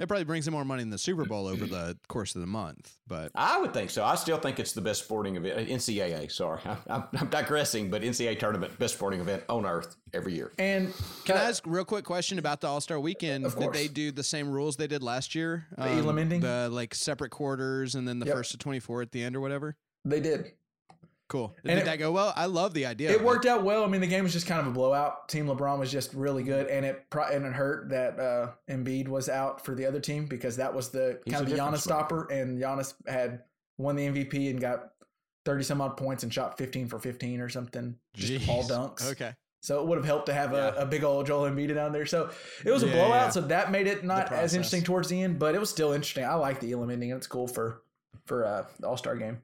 It probably brings in more money than the Super Bowl over the course of the month. But I would think so. I still think it's the best sporting event. uh, NCAA, sorry, *laughs* I'm, I'm, I'm digressing, but NCAA tournament, best sporting event on earth every year. And can I ask real quick question about the All Star Weekend? Of Did they do the same rules they did last year? Um, Elam ending? the like separate quarters and then the Yep. first to twenty four at the end or whatever. they did. Cool. And Did it- that go well? I love the idea. It of worked out well. I mean, the game was just kind of a blowout. Team LeBron was just really good, and it pro- and it hurt that uh, Embiid was out for the other team because that was the He's kind of the Giannis difference stopper, and Giannis had won the MVP and got thirty some odd points and shot fifteen for fifteen or something, just all dunks. Okay. So it would have helped to have a, Yeah. a big old Joel Embiid down there. So it was a Yeah, blowout. yeah. So that made it not as interesting towards the end, but it was still interesting. I like the Elam ending. It's cool for for uh, the All Star game.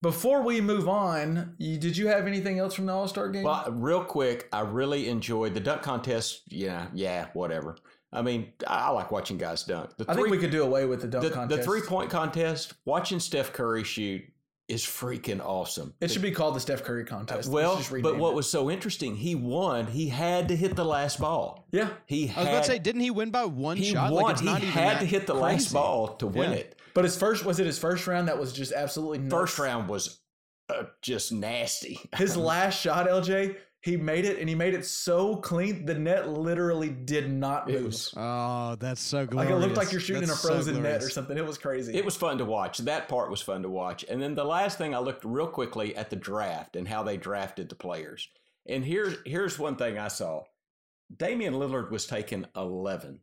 Before we move on, you, did you have anything else from the All Star game? Well, real quick, I really enjoyed the dunk contest. Yeah, yeah, whatever. I mean, I, I like watching guys dunk. The I think we could do away with the dunk the, contest. the three point contest. Watching Steph Curry shoot is freaking awesome. It should be called the Steph Curry contest. well, but what it. was so interesting, he won. He had to hit the last ball. yeah, He I was had, about to say, didn't he win by one he shot? won. Like he had that to hit the last ball to win Yeah. it. But his first was it his first round that was just absolutely nuts? First round was uh, just nasty. His *laughs* last shot, LJ, he made it and he made it so clean the net literally did not move. was Oh, that's so good. like it looked like you're shooting That's in a so frozen net or something. It was crazy. It was fun to watch. That part was fun to watch. And then the last thing I looked real quickly at the draft and how they drafted the players. And here's here's one thing I saw. Damian Lillard was taken 11.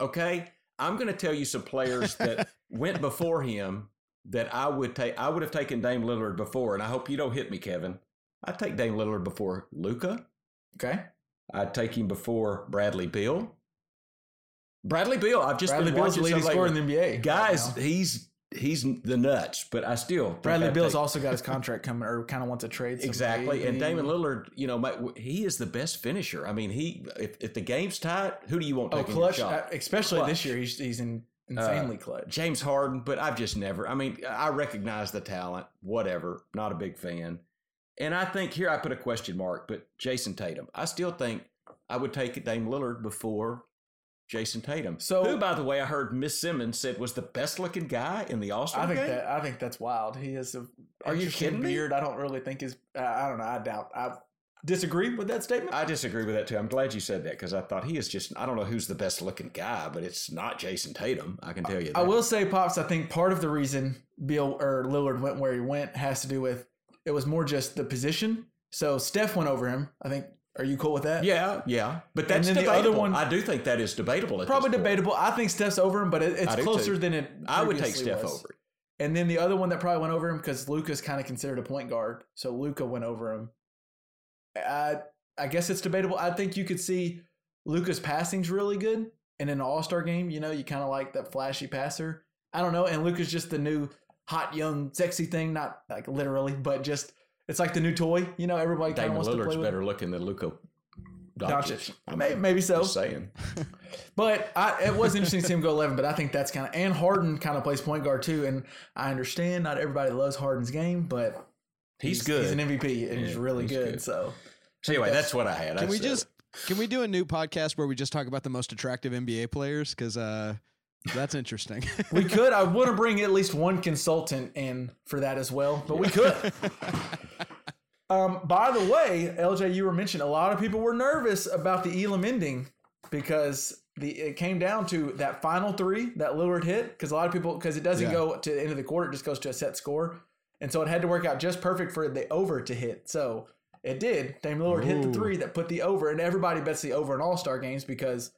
Okay? I'm going to tell you some players that *laughs* went before him that I would take I would have taken Dame Lillard before and I hope you don't hit me Kevin. I'd take Dame Lillard before Luka. okay. I'd take him before Bradley Beal. Bradley Beal, I've just Bradley been Beal's the watching leading scorer in the NBA. Guys, now. he's he's the nuts, but I still Bradley I'd Beal's take- also got his *laughs* contract coming or kind of wants to trade. exactly. And Damian Lillard, you know, he is the best finisher. I mean, he if, if the game's tight, who do you want Oh, clutch! uh? Especially Clutch. this year, he's he's in, insanely clutch. James Harden, but I've just never. I mean, I recognize the talent. Whatever, not a big fan. And I think here I put a question mark, but Jayson Tatum, I still think I would take Dame Lillard before Jayson Tatum. So- who, by the way, I heard Miss Simmons said was the best looking guy in the All Star I think game. that I think that's wild. He has a Are you kidding me? beard. I don't really think is. Uh, I don't know. I doubt. I disagree with that statement. I disagree with that too. I'm glad you said that because I thought he is just. I don't know who's the best looking guy, but it's not Jayson Tatum. I can tell you. That. I will say, pops. I think part of the reason Bill or Lillard went where he went has to do with it was more just the position. So Steph went over him. I think. Are you cool with that? Yeah, yeah, but And that's then the other one- I do think that is debatable. At Probably debatable. I think Steph's over him, but it, it's closer too. than it. I would take Steph was. over. And then the other one that probably went over him because Luka's kind of considered a point guard, so Luka went over him. I I guess it's debatable. I think you could see Luka's passing's really good, and in an All Star game, you know, you kind of like that flashy passer. I don't know, and Luka's just the new hot, young, sexy thing. Not like literally, but just it's like the new toy. You know, everybody kind of Damian wants to play Lillard's with. better looking than Luka Doncic. Doncic. I mean, maybe so. Just saying. *laughs* But I, it was interesting to see him go 11, but I think that's kind of, and Harden kind of plays point guard too. And I understand not everybody loves Harden's game, but He's, good. He's an MVP and he's really he's good, good. So so anyway, that's what I had. Can I we said just can we do a new podcast where we just talk about the most attractive NBA players? Because uh, that's interesting. we could. I want to bring at least one consultant in for that as well, but we could. *laughs* um, by the way, LJ, you were mentioned a lot of people were nervous about the Elam ending because the it came down to that final three that Lillard hit because a lot of people because it doesn't Yeah. go to the end of the quarter, it just goes to a set score, and so it had to work out just perfect for the over to hit. So it did. Dame Lillard hit the three that put the over, and everybody bets the over in All Star games because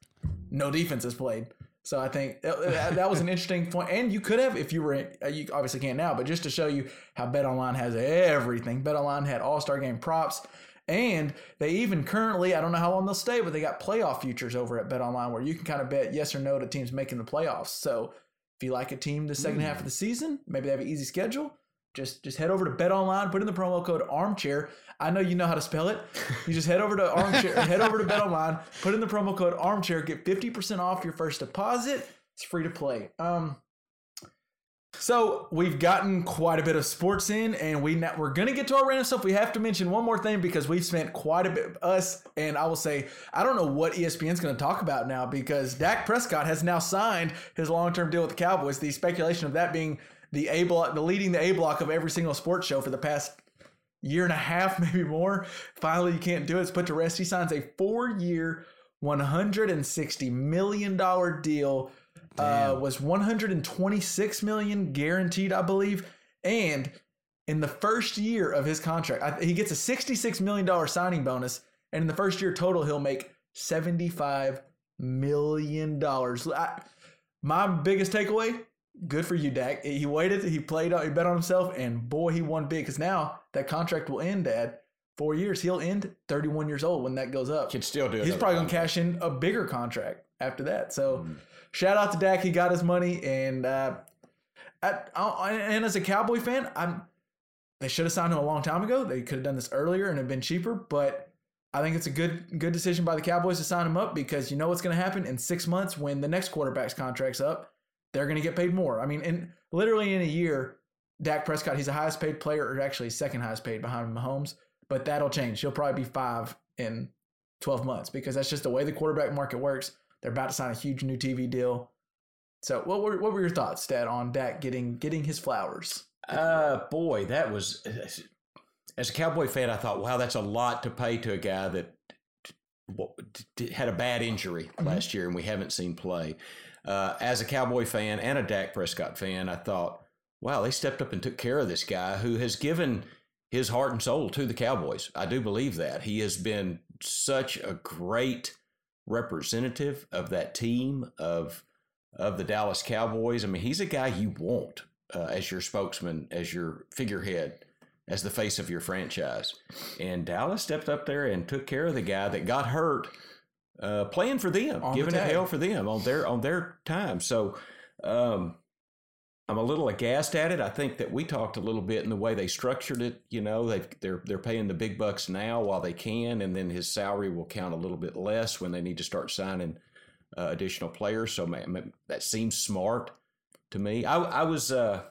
no defense is played. So I think that, that- that was an interesting point, and you could have if you were uh, you obviously can't now, but just to show you how BetOnline has everything. BetOnline had All Star game props. And they even currently, I don't know how long they'll stay, but they got playoff futures over at BetOnline where you can kind of bet yes or no to teams making the playoffs. So if you like a team the second half of hmm. the season, maybe they have an easy schedule, just just head over to BetOnline, put in the promo code Armchair. I know you know how to spell it. You just head over to Armchair, head over to BetOnline, put in the promo code Armchair, get fifty percent off your first deposit. It's free to play. Um, so we've gotten quite a bit of sports in, and we now, we're gonna get to our random stuff. We have to mention one more thing because we've spent quite a bit us, and I will say I don't know what ESPN's gonna talk about now because Dak Prescott has now signed his long term deal with the Cowboys. The speculation of that being the A block, the leading the A block of every single sports show for the past year and a half, *laughs* maybe more. Finally, you can't do it. It's put to rest. He signs a four year, $160 million deal. Uh, was 126 million guaranteed, I believe. And in the first year of his contract, I, he gets a 66 million dollar signing bonus, and in the first year total, he'll make 75 million dollars. I- My biggest takeaway: good for you, Dak. He waited, he played, he bet on himself, and boy, he won big. Because now that contract will end Dad. four years. He'll end 31 years old when that goes up. Can still do. He's probably gonna cash in a bigger contract after that. So, shout out to Dak. He got his money, and uh, at, I- and as a Cowboy fan, I'm. They should have signed him a long time ago. They could have done this earlier and have been cheaper, but I think it's a good good decision by the Cowboys to sign him up because you know what's going to happen in six months when the next quarterback's contract's up. They're going to get paid more. I mean, in literally in a year, Dak Prescott, he's the highest paid player, or actually second highest paid behind Mahomes, but that'll change. He'll probably be five in 12 months because that's just the way the quarterback market works. They're about to sign a huge new TV deal. So, what were what were your thoughts, Dad, on Dak getting getting his flowers? Uh, boy, that was as a Cowboy fan. I thought, wow, that's a lot to pay to a guy that had a bad injury last year and we haven't seen play. Uh, as a Cowboy fan and a Dak Prescott fan, I thought, wow, they stepped up and took care of this guy who has given his heart and soul to the Cowboys. I do believe that he has been such a great representative of that team of of the Dallas Cowboys. I mean, he's a guy you want uh, as your spokesman, as your figurehead, as the face of your franchise. And Dallas stepped up there and took care of the guy that got hurt uh, playing for them, On the giving it hell for them on their on their time. So um, I'm a little aghast at it. I think that we talked a little bit in the way they structured it. You know, they they're they're paying the big bucks now while they can, and then his salary will count a little bit less when they need to start signing uh, additional players. So man, that seems smart to me. I, I was, uh,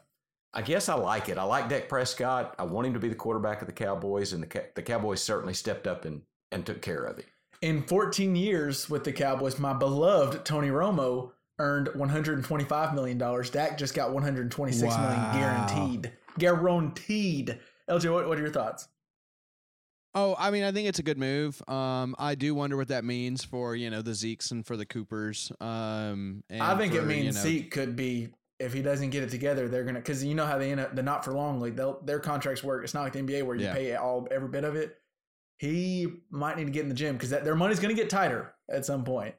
I guess I like it. I like Dak Prescott. I want him to be the quarterback of the Cowboys, and the the Cowboys certainly stepped up and and took care of it. In 14 years with the Cowboys, my beloved Tony Romo earned 125 million dollars. Dak just got 126 million Wow. guaranteed. Guaranteed. LJ, what, what are your thoughts? Oh, I mean, I think it's a good move. Um, I do wonder what that means for you know the Zekes and for the Coopers. Um, and I think it means you know, Zeke could be if he doesn't get it together, they're gonna because you know how they end up the not for long league. They'll, their contracts work. It's not like the NBA where you Yeah. pay all every bit of it. He might need to get in the gym because their money's gonna get tighter at some point.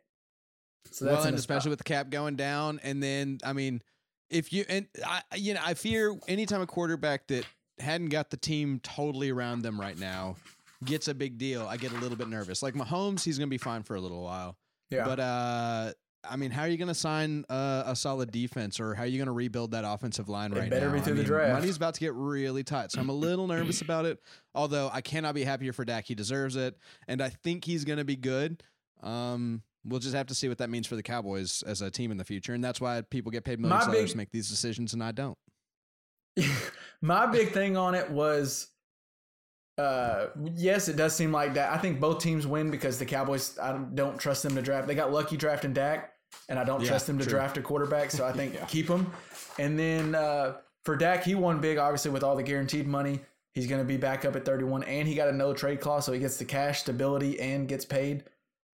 So that's well, and especially spot. with the cap going down, and then I mean, if you and I, you know, I fear anytime a quarterback that hadn't got the team totally around them right now gets a big deal, I get a little bit nervous. Like Mahomes, he's gonna be fine for a little while, yeah. but uh. I mean, how are you going to sign uh, a solid defense, or how are you going to rebuild that offensive line It right better now? be I through the draft. Money's about to get really tight, so I'm a little nervous about it. Although I cannot be happier for Dak; he deserves it, and I think he's going to be good. Um, we'll just have to see what that means for the Cowboys as a team in the future, and that's why people get paid millions of dollars big- to make these decisions, and I don't. *laughs* My big thing on it was, uh, yes, it does seem like that. I think both teams win because the Cowboys. I don't- don't trust them to draft. They got lucky drafting Dak, and I don't Yeah, trust them to true. draft a quarterback. So I think *laughs* keep him. And then uh, for Dak, he won big, obviously with all the guaranteed money. He's going to be back up at 31, and he got a no trade clause, so he gets the cash stability and gets paid.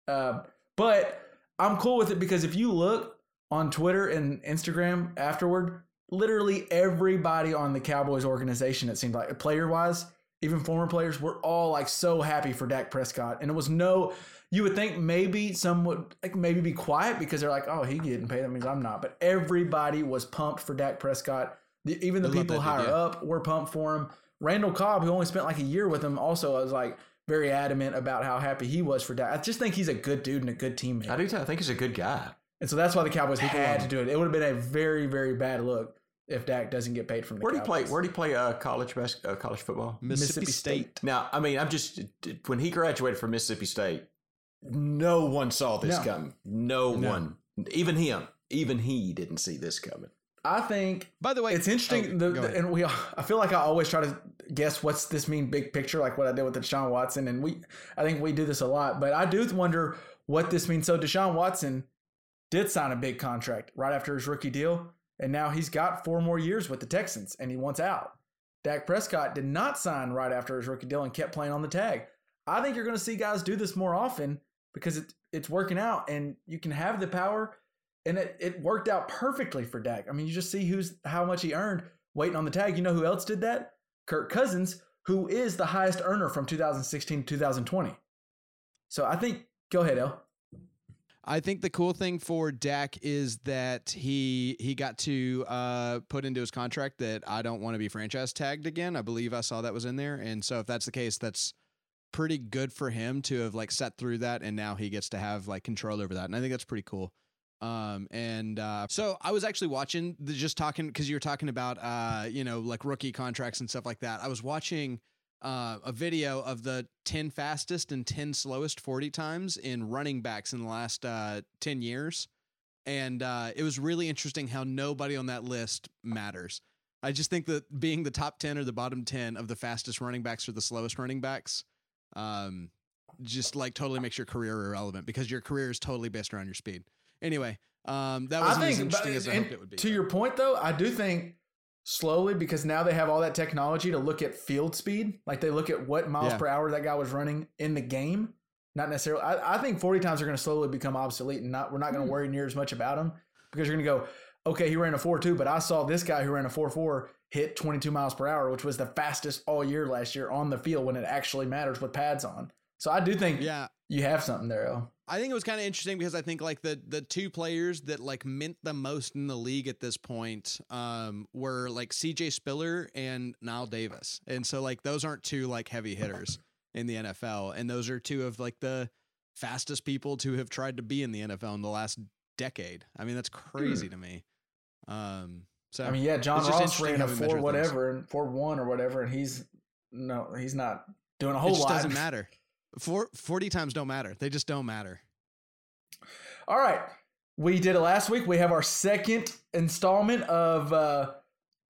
Uh, but I'm cool with it because if you look on Twitter and Instagram afterward, literally everybody on the Cowboys organization, it seemed like player wise, even former players, were all like so happy for Dak Prescott. And it was no, you would think maybe some would like maybe be quiet because they're like, oh, he getting paid. That means I'm not. But everybody was pumped for Dak Prescott. The, even the people that dude, higher yeah. up were pumped for him. Randall Cobb, who only spent like a year with him, also was like very adamant about how happy he was for Dak. I just think he's a good dude and a good teammate. I do. Too. I think he's a good guy. And so that's why the Cowboys had to do it. It would have been a very, very bad look if Dak doesn't get paid from the Where do you play? Where do you play uh, college bas- uh, college football? Mississippi, Mississippi State. Now, I mean, I'm just when he graduated from Mississippi State, no one saw this No. coming. No, No. one, even him, even he didn't see this coming. I think By the way, it's interesting. oh, the, the- and we, I feel like I always try to guess what's this mean big picture, like what I did with the Deshaun Watson, and we, I think we do this a lot. But I do wonder what this means. So Deshaun Watson did sign a big contract right after his rookie deal, and now he's got four more years with the Texans, and he wants out. Dak Prescott did not sign right after his rookie deal and kept playing on the tag. I think you're going to see guys do this more often because it, it's working out, and you can have the power and it, it worked out perfectly for Dak. I mean, you just see who's how much he earned waiting on the tag. You know who else did that? Kirk Cousins, who is the highest earner from 2016 to 2020. So I think go ahead, El. I think the cool thing for Dak is that he he got to uh, put into his contract that I don't want to be franchise tagged again. I believe I saw that was in there, and so if that's the case, that's pretty good for him to have like set through that, and now he gets to have like control over that, and I think that's pretty cool. Um, and uh, so I was actually watching the, just talking because you were talking about uh, you know like rookie contracts and stuff like that. I was watching uh, a video of the 10 fastest and 10 slowest 40 times in running backs in the last uh, 10 years. And uh, it was really interesting how nobody on that list matters. I just think that being the top 10 or the bottom 10 of the fastest running backs or the slowest running backs um, just like totally makes your career irrelevant because your career is totally based around your speed. Anyway, um, that wasn't as interesting but- as I hoped it would be. To your point, though, I do think slowly because now they have all that technology to look at field speed. Like they look at what miles Yeah. per hour that guy was running in the game. Not necessarily. I, I think 40 times are going to slowly become obsolete, and not we're not going to worry near as much about them because you're going to go, okay, he ran a 4 2, but I saw this guy who ran a 4 4 hit 22 miles per hour, which was the fastest all year last year on the field when it actually matters with pads on. So I do think yeah, you have something there, El. I think it was kind of interesting because I think like the the two players that like meant the most in the league at this point um were like CJ Spiller and Niall Davis. And so like those aren't two like heavy hitters in the NFL and those are two of like the fastest people to have tried to be in the NFL in the last decade. I mean that's crazy to me. Um so I mean, yeah, John Ross ran a four whatever and four one or whatever, and he's no, he's not doing a it whole just lot. doesn't *laughs* matter. Four, 40 times don't matter. They just don't matter. All right, we did it last week. We have our second installment of uh,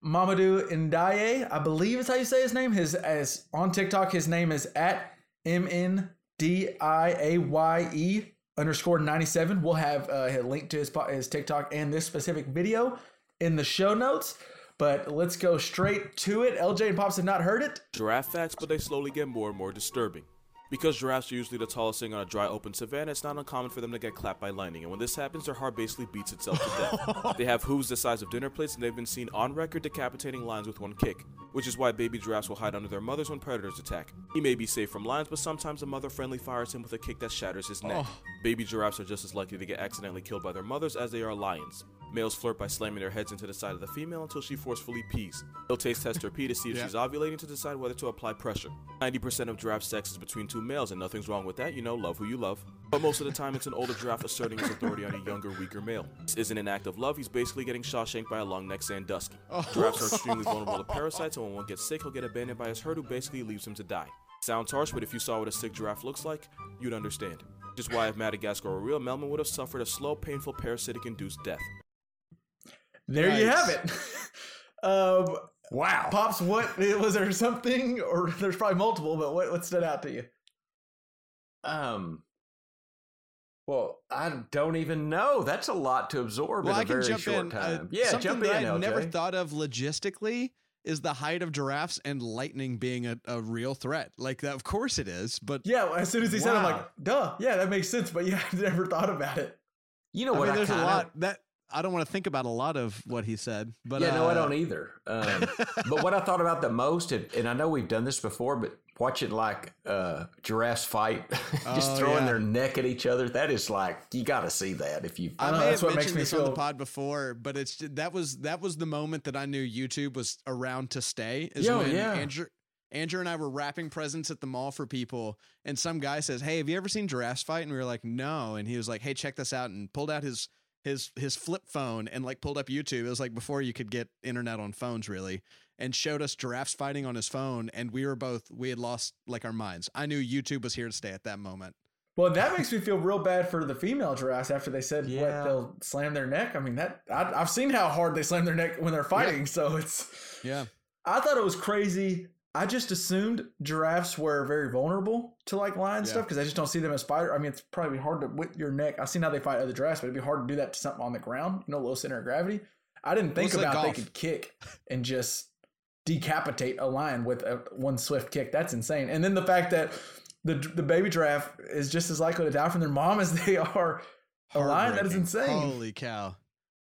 Mamadou Ndiaye. I believe is how you say his name. His as on TikTok, his name is at M N D I A Y E underscore ninety seven. We'll have uh, a link to his his TikTok and this specific video in the show notes. But let's go straight to it. LJ and Pops have not heard it. Giraffe facts, but they slowly get more and more disturbing. Because giraffes are usually the tallest thing on a dry, open savanna, it's not uncommon for them to get clapped by lightning, and when this happens, their heart basically beats itself to death. *laughs* they have hooves the size of dinner plates, and they've been seen on record decapitating lions with one kick, which is why baby giraffes will hide under their mothers when predators attack. He may be safe from lions, but sometimes a mother friendly fires him with a kick that shatters his neck. Baby giraffes are just as likely to get accidentally killed by their mothers as they are lions. Males flirt by slamming their heads into the side of the female until she forcefully pees. They'll taste test her pee to see if Yeah. she's ovulating to decide whether to apply pressure. 90% of giraffe sex is between two males, and nothing's wrong with that. You know, love who you love. But most of the time, it's an older giraffe asserting his authority on a younger, weaker male. This isn't an act of love, he's basically getting Shawshanked by a long necked Sandusky. Oh. Giraffes are extremely vulnerable to parasites, and when one gets sick, he'll get abandoned by his herd who basically leaves him to die. Sounds harsh, but if you saw what a sick giraffe looks like, you'd understand. Which is why if Madagascar were real, Melman would have suffered a slow, painful, parasitic induced death. There you have it. *laughs* um, Wow. Pops, what *laughs* was there something, or *laughs* there's probably multiple, but what, what stood out to you? Um. Well, I don't even know. That's a lot to absorb Well, in a I can very jump short in. time. Uh, yeah, something jump that in, I LJ. never thought of logistically is the height of giraffes and lightning being a, a real threat. Like that, of course it is, but Yeah, as soon as he said, I'm like, duh, yeah, that makes sense. But yeah, I never thought about it. You know I what? mean, I there's kinda, a lot that I don't want to think about a lot of what he said, but yeah, no, I uh, don't either. Um, *laughs* but what I thought about the most, and, and I know we've done this before, but watching like uh, giraffes fight, *laughs* just Oh, throwing yeah. their neck at each other, that is like you got to see that if you. I know, may that's have what makes mentioned me this on the feel- pod before, but it's that was that was the moment that I knew YouTube was around to stay. Is Yo, when yeah. Andrew Andrew and I were wrapping presents at the mall for people, and some guy says, "Hey, have you ever seen giraffes fight?" And we were like, "No," and he was like, "Hey, check this out," and pulled out his his his flip phone and like pulled up YouTube. It was like before you could get internet on phones, really, and showed us giraffes fighting on his phone, and we were both we had lost like our minds. I knew YouTube was here to stay at that moment. Well, that makes me feel real bad for the female giraffes after they said Yeah. what they'll slam their neck. I mean that I, I've seen how hard they slam their neck when they're fighting, so it's. Yeah. I thought it was crazy. I just assumed giraffes were very vulnerable to like lion Yeah. stuff because I just don't see them as fighter. I mean, it's probably hard to whip your neck. I've seen how they fight other giraffes, but it'd be hard to do that to something on the ground. You know, low center of gravity. I didn't think it's like about they could kick and just decapitate a lion with a, one swift kick. That's insane. And then the fact that the the baby giraffe is just as likely to die from their mom as they *laughs* are a lion. That is insane. Holy cow.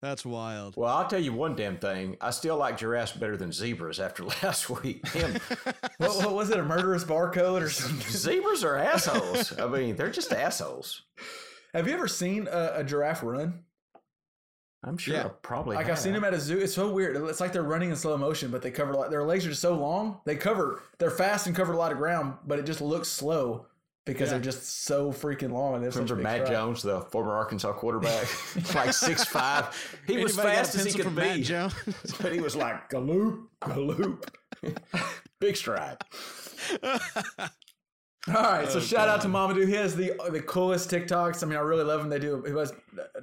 That's wild. Well, I'll tell you one damn thing. I still like giraffes better than zebras after *laughs* last week. *laughs* What, what was it? A murderous barcode or something? zebras are assholes. I mean, they're just assholes. Have you ever seen a, a giraffe run? I'm sure Yeah. I probably Like I've seen them at a zoo. It's so weird. It's like they're running in slow motion, but they cover like their legs are just so long. They cover. They're fast and cover a lot of ground, but it just looks slow because Yeah. they're just so freaking long. And they're Remember Matt stride. Jones, the former Arkansas quarterback, *laughs* *laughs* like six five. He was Anybody got a fast as he could from Matt be, Jones? *laughs* but he was like galoop, galoop, big stride. All right, so Oh, shout out to Mamadou. He has the the coolest TikToks. I mean, I really love him. They do. He has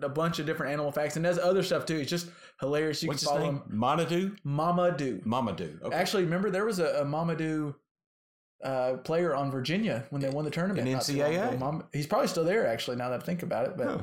a bunch of different animal facts and does other stuff too. It's just hilarious. You What's can his follow name? him. Monadou, Mamadou. Mamadou. Okay. Actually, remember there was a, a Mamadou uh, player on Virginia when they won the tournament. In not too long NCAA? Mam- he's probably still there. Actually, now that I think about it, but Huh.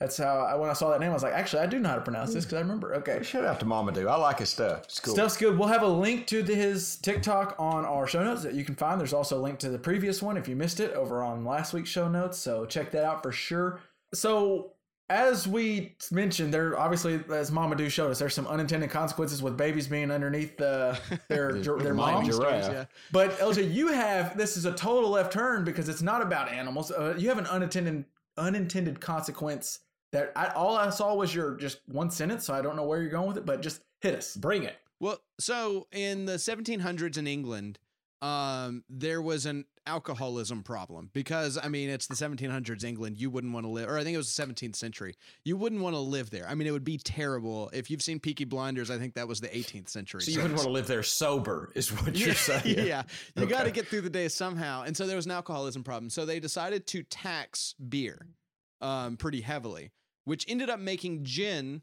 that's how I, when I saw that name, I was like, actually, I do know how to pronounce this because I remember. Okay, Shout out to Mamadou. I like his stuff. It's cool. Stuff's good. We'll have a link to the, his TikTok on our show notes that you can find. There's also a link to the previous one if you missed it over on last week's show notes. So check that out for sure. So as we mentioned, there obviously, as Mama Mamadou showed us, there's some unintended consequences with babies being underneath the, *laughs* their The- their the mom. mom giraffe. Yeah. But LJ, you have this is a total left turn because it's not about animals. Uh, you have an unintended unintended consequence that I, all I saw was your just one sentence. So I don't know where you're going with it, but just hit us. Bring it. Well, so in the 1700s in England, um, there was an alcoholism problem because I mean it's the 1700s England. You wouldn't want to live, or I think it was the 17th century. You wouldn't want to live there. I mean, it would be terrible. If you've seen Peaky Blinders, I think that was the 18th century. So you wouldn't want to live there sober, is what you're saying. *laughs* yeah, you got to get through the day somehow. And so there was an alcoholism problem. So they decided to tax beer um, pretty heavily, which ended up making gin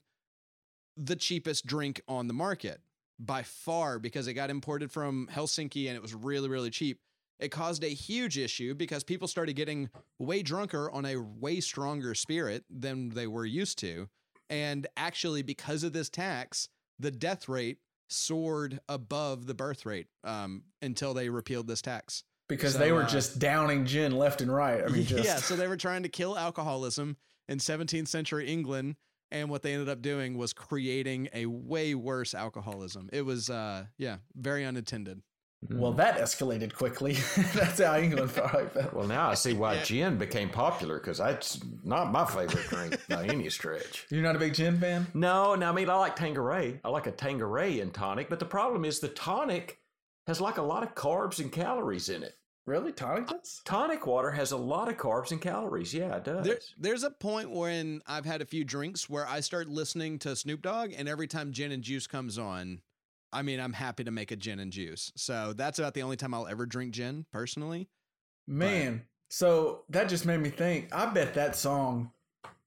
the cheapest drink on the market by far because it got imported from Helsinki and it was really, really cheap. It caused a huge issue because people started getting way drunker on a way stronger spirit than they were used to. And actually, because of this tax, the death rate soared above the birth rate um, until they repealed this tax. because So, they were uh, just downing gin left and right. I mean, *laughs* just yeah, so they were trying to kill alcoholism in 17th century England, and what they ended up doing was creating a way worse alcoholism. It was, uh, yeah, very unintended. Well, mm. that escalated quickly. *laughs* That's how England *laughs* probably felt. Well, now I see why gin became popular because that's not my favorite drink by *laughs* any stretch. You're not a big gin fan? No, no, I mean I like Tanqueray. I like a Tanqueray in tonic, but the problem is the tonic has like a lot of carbs and calories in it. Really, tonic uh, does? Tonic water has a lot of carbs and calories. Yeah, it does. There, there's a point when I've had a few drinks where I start listening to Snoop Dogg, and every time gin and juice comes on, I mean, I'm happy to make a gin and juice. So that's about the only time I'll ever drink gin personally. Man, so that just made me think. I bet that song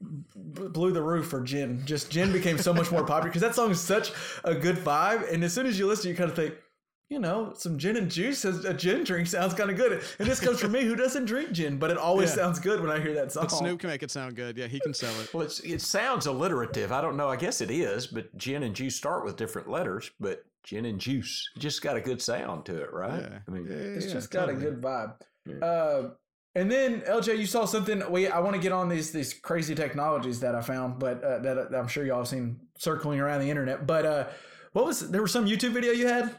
blew the roof for Gin. Just Gin became so much more *laughs* popular because that song is such a good vibe. And as soon as you listen, you kind of think, you know, some gin and juice as a gin drink sounds kind of good. And this comes from me who doesn't drink gin, but it always Yeah. sounds good when I hear that song. But Snoop can make it sound good. Yeah, he can sell it. well, it's, it sounds alliterative. I don't know. I guess it is, but gin and juice start with different letters. But gin and juice it just got a good sound to it, right? Yeah. I mean, It's Yeah, just got totally. a good vibe. Yeah. Uh, And then LJ, you saw something. We I want to get on these these crazy technologies that I found, but uh, that, that I'm sure y'all have seen circling around the internet. But uh, what was there was some YouTube video you had?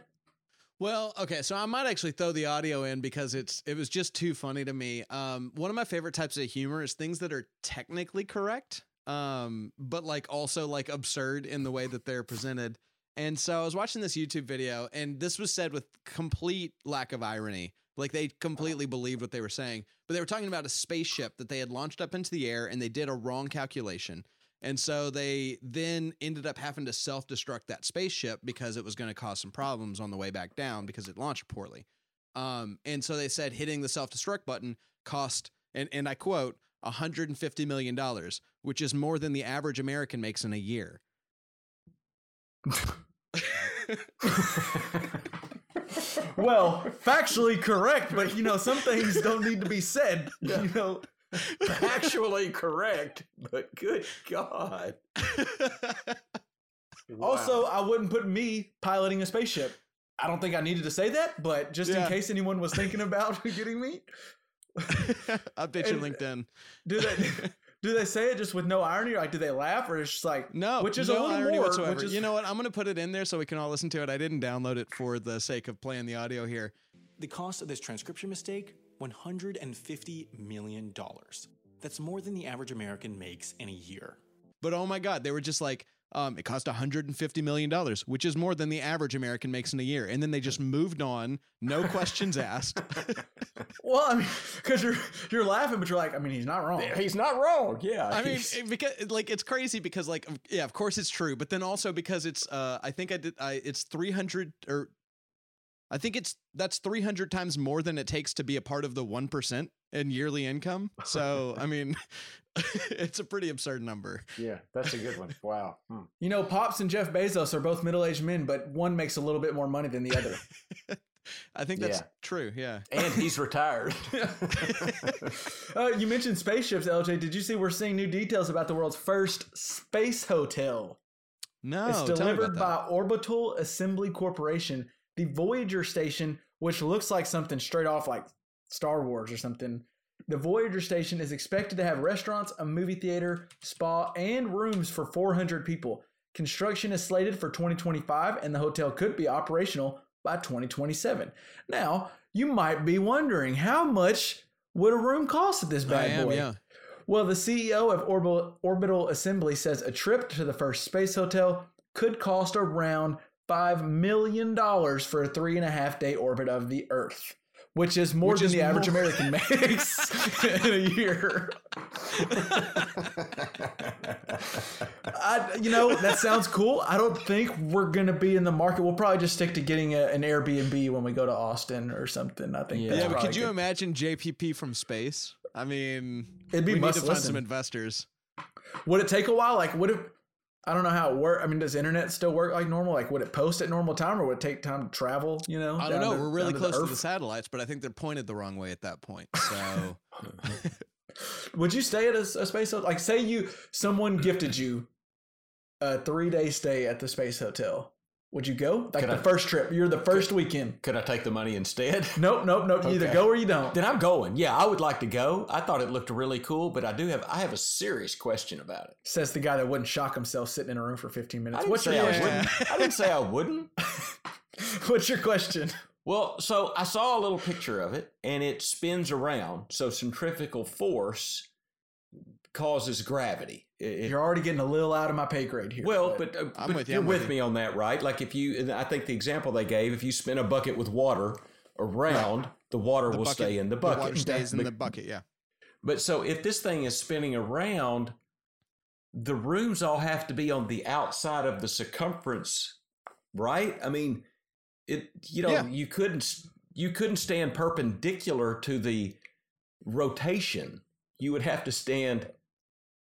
Well, okay, so I might actually throw the audio in because it's it was just too funny to me. Um, one of my favorite types of humor is things that are technically correct, um, but like also like absurd in the way that they're presented. And so I was watching this YouTube video, and this was said with complete lack of irony. Like they completely believed what they were saying, but they were talking about a spaceship that they had launched up into the air, and they did a wrong calculation. And so they then ended up having to self destruct that spaceship because it was going to cause some problems on the way back down because it launched poorly. Um, and so they said hitting the self destruct button cost, and, and I quote, $150 million, which is more than the average American makes in a year. *laughs* *laughs* well, factually correct, but you know some things don't need to be said. You know, Actually correct, but good God. Also, I wouldn't put me piloting a spaceship. I don't think I needed to say that, but just Yeah. in case anyone was thinking about *laughs* getting me, *laughs* Update your LinkedIn. do they do they say it just with no irony? Like, do they laugh, or it's just like No, which is no a little irony more, whatsoever. Which is, you know what? I'm going to put it in there so we can all listen to it. I didn't download it for the sake of playing the audio here. The cost of this transcription mistake $150 million. That's more than the average American makes in a year. But oh my God, they were just like, um, it cost 150 million dollars, which is more than the average American makes in a year. And then they just moved on, no *laughs* questions asked. *laughs* well, I mean, because you're you're laughing, but you're like, I mean, he's not wrong. He's not wrong. Yeah. I mean, it- because like it's crazy because like yeah, of course it's true, but then also because it's uh, I think I did I it's 300 or I think it's that's 300 times more than it takes to be a part of the 1% in yearly income. So, I mean, *laughs* it's a pretty absurd number. yeah, that's a good one. Wow. Hmm. You know, Pops and Jeff Bezos are both middle aged men, but one makes a little bit more money than the other. *laughs* I think that's Yeah. true. Yeah. And he's retired. *laughs* uh, you mentioned spaceships, LJ. Did you see we're seeing new details about the world's first space hotel? No, it's tell me about delivered that. by Orbital Assembly Corporation, the Voyager station, which looks like something straight off like Star Wars or something. The Voyager station is expected to have restaurants, a movie theater, spa, and rooms for 400 people. Construction is slated for 2025, and the hotel could be operational by 2027. Now, you might be wondering how much would a room cost at this bad am, boy? yeah. Well, the CEO of Orbital, Orbital Assembly says a trip to the first space hotel could cost around $5 million for a three and a half day orbit of the Earth, which is more Which than is the average more- American *laughs* makes in a year. I, you know, that sounds cool. I don't think we're going to be in the market. We'll probably just stick to getting a, an Airbnb when we go to Austin or something. I think Yeah. that's Yeah, but could you good. imagine JPP from space? I mean, It'd be we need must to find some investors. Would it take a while? Like, would it? I don't know how it work. I mean, does internet still work like normal? Like, would it post at normal time, or would it take time to travel? You know, I don't know. to- We're really close to Earth? the satellites, but I think they're pointed the wrong way at that point. So, Would you stay at a, a space hotel? Like, say you someone gifted you a three day stay at the space hotel. Would you go? Like Could the I- first trip, you're the first weekend. Could I take the money instead? *laughs* Nope, nope, nope. You either go or you don't. Then I'm going. Yeah, I would like to go. I thought it looked really cool, but I do have I have a serious question about it. Says the guy that wouldn't shock himself sitting in a room for 15 I minutes. didn't What's your say I wouldn't. I didn't say I wouldn't. *laughs* *laughs* What's your question? Well, so I saw a little picture of it, and it spins around. So centrifugal force causes gravity. It- it- You're already getting a little out of my pay grade here. well, but, uh, I'm but with you, you're I'm with with me on that, right? Like if you, and I think the example they gave, if you spin a bucket with water around, the water the will bucket- stay in the bucket. water stays in the bucket. Yeah. But so if this thing is spinning around, the rooms all have to be on the outside of the circumference, right? I mean, it you know, Yeah. you couldn't you couldn't stand perpendicular to the rotation. You would have to stand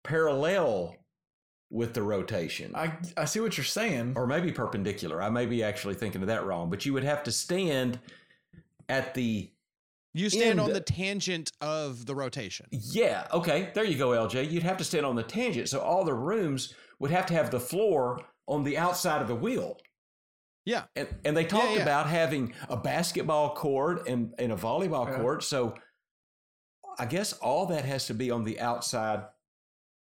parallel with the rotation. I I see what you're saying. or maybe perpendicular. I may be actually thinking of that wrong, but you would have to stand at the You stand on the tangent of the rotation. Yeah. Okay. There you go, LJ. You'd have to stand on the tangent. So all the rooms would have to have the floor on the outside of the wheel. Yeah. And, and they talked yeah. about having a basketball court and, and a volleyball Yeah. court. So I guess all that has to be on the outside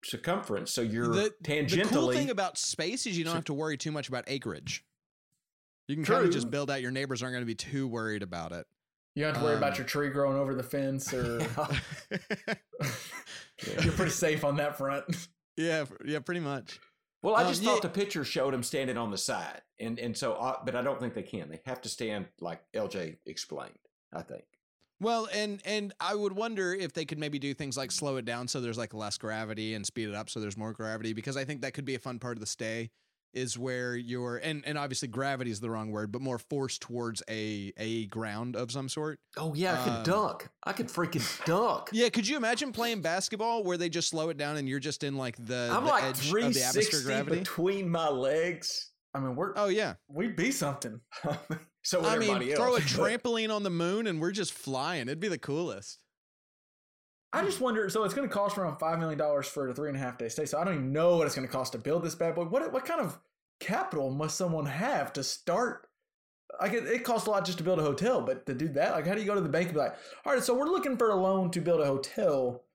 circumference. So you're The, tangentially. the cool thing about space is you don't have to worry too much about acreage. You can kind of just build out. Your neighbors aren't going to be too worried about it. You don't have to worry Um, about your tree growing over the fence, or *laughs* *laughs* you're pretty safe on that front. yeah, yeah, pretty much. well, I Um, just yeah. thought the picture showed him standing on the side, and and so, uh, but I don't think they can. They have to stand like LJ explained. I think. Well, and and I would wonder if they could maybe do things like slow it down so there's like less gravity and speed it up so there's more gravity because I think that could be a fun part of the stay is where you're and and obviously gravity is the wrong word but more force towards a a ground of some sort. Oh yeah, I could Um, dunk. I could freaking dunk. Yeah, could you imagine playing basketball where they just slow it down and you're just in like the, I'm the like edge of the atmosphere 360 gravity? between my legs. I mean, we're Oh yeah. we'd be something. *laughs* So would I mean, everybody throw a else. *laughs* trampoline on the moon and we're just flying. It'd be the coolest. I just wonder. So it's going to cost around five million dollars for a three and a half day stay. So I don't even know what it's going to cost to build this bad boy. What what kind of capital must someone have to start? Like it, it costs a lot just to build a hotel, but to do that, like how do you go to the bank and be like, all right, so we're looking for a loan to build a hotel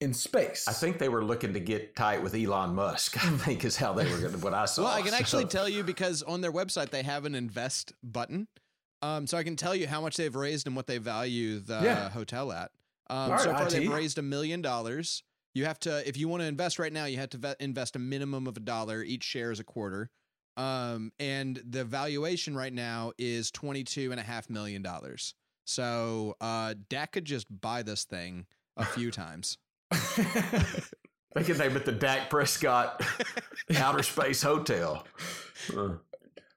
in space? I think they were looking to get tight with Elon Musk. I think is how they were going to. What I saw. Well, I can actually So- tell you because on their website they have an invest button. Um, so I can tell you how much they've raised and what they value the Yeah. hotel at. Um, All so right, far they've raised a million dollars. You have to, if you want to invest right now, you have to ve- invest a minimum of a dollar. Each share is a quarter. Um, and the valuation right now is twenty-two and a half million dollars. So uh, Dak could just buy this thing a few *laughs* times. *laughs* They could name it the Dak Prescott *laughs* Outer Space Hotel. Uh,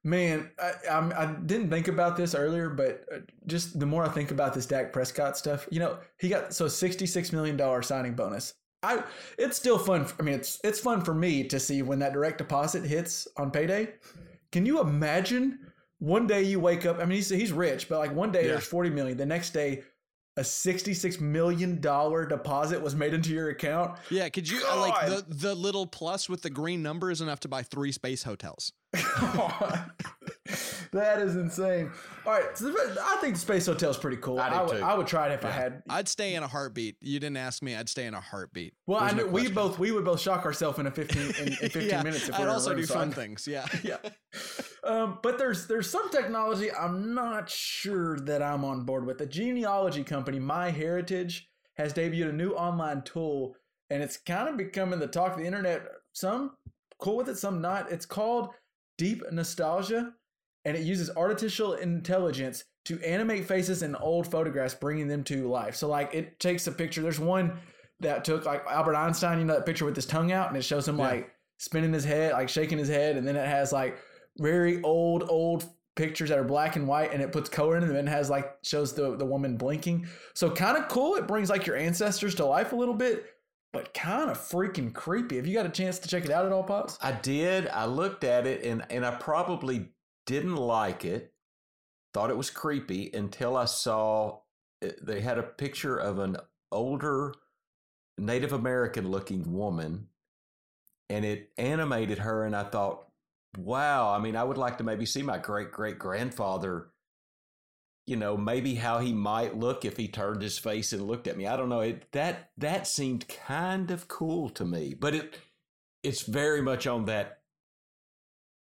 Man, I, I'm, I didn't think about this earlier, but uh, just the more I think about this Dak Prescott stuff, you know, he got so sixty-six million dollar signing bonus. I, it's still fun. I mean, it's it's fun for me to see when that direct deposit hits on payday. Can you imagine one day you wake up? I mean, he's he's rich, but like one day Yeah. there's forty million, the next day a sixty-six million dollar deposit was made into your account. Yeah, could you uh, like the the little plus with the green number is enough to buy three space hotels. *laughs* *laughs* *laughs* that is insane. All right, so I think the space hotel is pretty cool. I I, do would, too. I would try it if I had. I'd stay in a heartbeat. You didn't ask me. I'd stay in a heartbeat. Well, I There's no we both we would both shock ourselves in a fifteen in, in *laughs* fifteen Yeah, minutes. If I'd we were also do room, so fun I- things. Yeah. *laughs* Yeah. Um, but there's there's some technology I'm not sure that I'm on board with. The genealogy company MyHeritage has debuted a new online tool, and it's kind of becoming the talk of the internet. Some cool with it, some not. It's called Deep Nostalgia, and it uses artificial intelligence to animate faces in old photographs, bringing them to life. So like it takes a picture. There's one that took like Albert Einstein, you know, that picture with his tongue out, and it shows him like spinning his head, like shaking his head, and then it has like very old, old pictures that are black and white, and it puts color in, them and has like shows the the woman blinking. So kind of cool. It brings like your ancestors to life a little bit, but kind of freaking creepy. Have you got a chance to check it out at all, pops? I did. I looked at it and and I probably didn't like it. Thought it was creepy until I saw uh, they had a picture of an older Native American looking woman and it animated her and I thought, wow, I mean, I would like to maybe see my great great grandfather you know, maybe how he might look if he turned his face and looked at me. I don't know. It that that seemed kind of cool to me, but it it's very much on that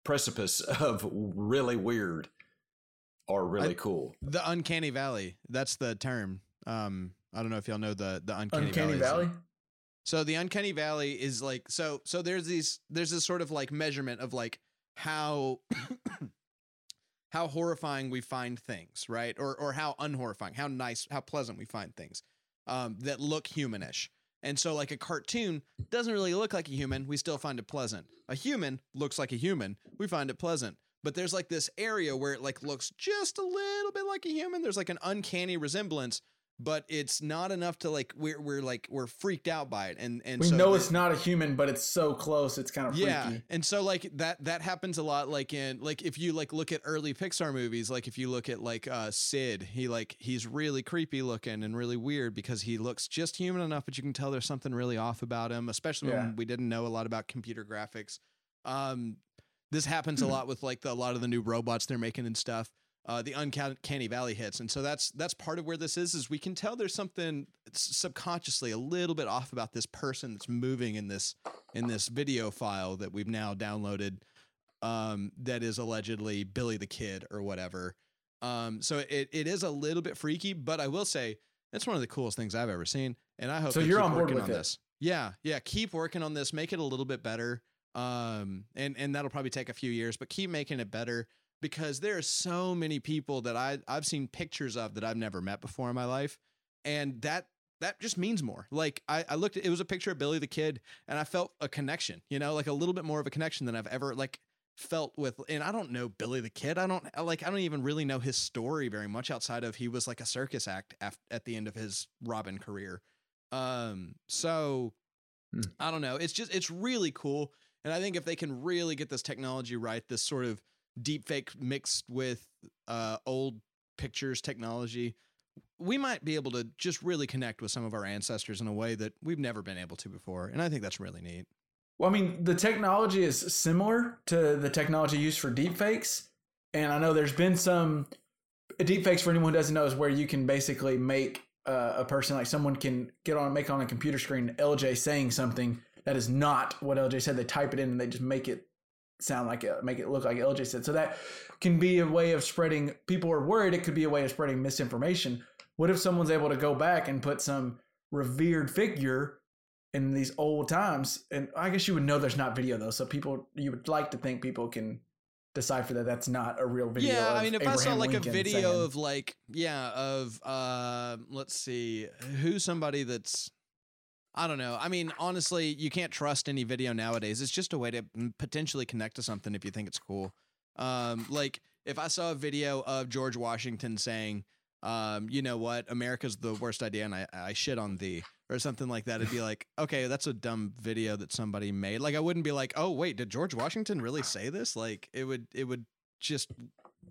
precipice *laughs* of really weird or really I- cool. The uncanny valley. That's the term. Um, I don't know if y'all know the the uncanny, Uncanny valley. Valley. So the uncanny valley is like so so there's these there's this sort of like measurement of like how how horrifying we find things, right? Or or how unhorrifying, how nice, how pleasant we find things um, that look humanish. And so like a cartoon doesn't really look like a human, we still find it pleasant. A human looks like a human, we find it pleasant. But there's like this area where it like looks just a little bit like a human. There's like an uncanny resemblance, but it's not enough to like we're we're like we're freaked out by it. And and We so know it's not a human, but it's so close. It's kind of yeah freaky. and so like that that happens a lot like in like if you like look at early pixar movies like if you look at like uh sid he like he's really creepy looking and really weird because he looks just human enough but you can tell there's something really off about him especially Yeah. when we didn't know a lot about computer graphics um this happens Hmm. a lot with like the, a lot of the new robots they're making and stuff uh, the uncanny valley hits and so that's that's part of where this is is we can tell there's something subconsciously a little bit off about this person that's moving in this in this video file that we've now downloaded um, that is allegedly Billy the Kid or whatever. Um, so it, it is a little bit freaky, but I will say it's one of the coolest things I've ever seen, and I hope So you're on board working with on this. Yeah, yeah, keep working on this, make it a little bit better. Um, and and that'll probably take a few years, but keep making it better because there are so many people that I I've seen pictures of that I've never met before in my life, and that that just means more. Like I, I looked at it was a picture of Billy the Kid, and I felt a connection, you know, like a little bit more of a connection than I've ever like felt with. And I don't know Billy the Kid. I don't like I don't even really know his story very much outside of he was like a circus act af- at the end of his Robin career. Um, so Hmm. I don't know. It's just it's really cool. And I think if they can really get this technology right, this sort of deep fake mixed with uh, old pictures technology, we might be able to just really connect with some of our ancestors in a way that we've never been able to before. And I think that's really neat. Well, I mean, the technology is similar to the technology used for deepfakes. And I know there's been some deepfakes for anyone who doesn't know is where you can basically make uh, a person like someone can get on make on a computer screen LJ saying something that is not what LJ said. They type it in and they just make it sound like it, make it look like LJ said. So that can be a way of spreading. People are worried it could be a way of spreading misinformation. What if someone's able to go back and put some revered figure in these old times? And I guess you would know there's not video though, so people you would like to think people can decipher that that's not a real video. yeah, I mean, if I saw like Lincoln a video saying- of like, yeah, of uh, let's see, who's somebody that's, I don't know. I mean, honestly, you can't trust any video nowadays. It's just a way to mm, potentially connect to something if you think it's cool. Um, like if I saw a video of George Washington saying, um, you know what, America's the worst idea, and I, I shit on thee, or something like that. It'd be like, *laughs* okay, that's a dumb video that somebody made. Like, I wouldn't be like, oh wait, did George Washington really say this? Like, it would, it would just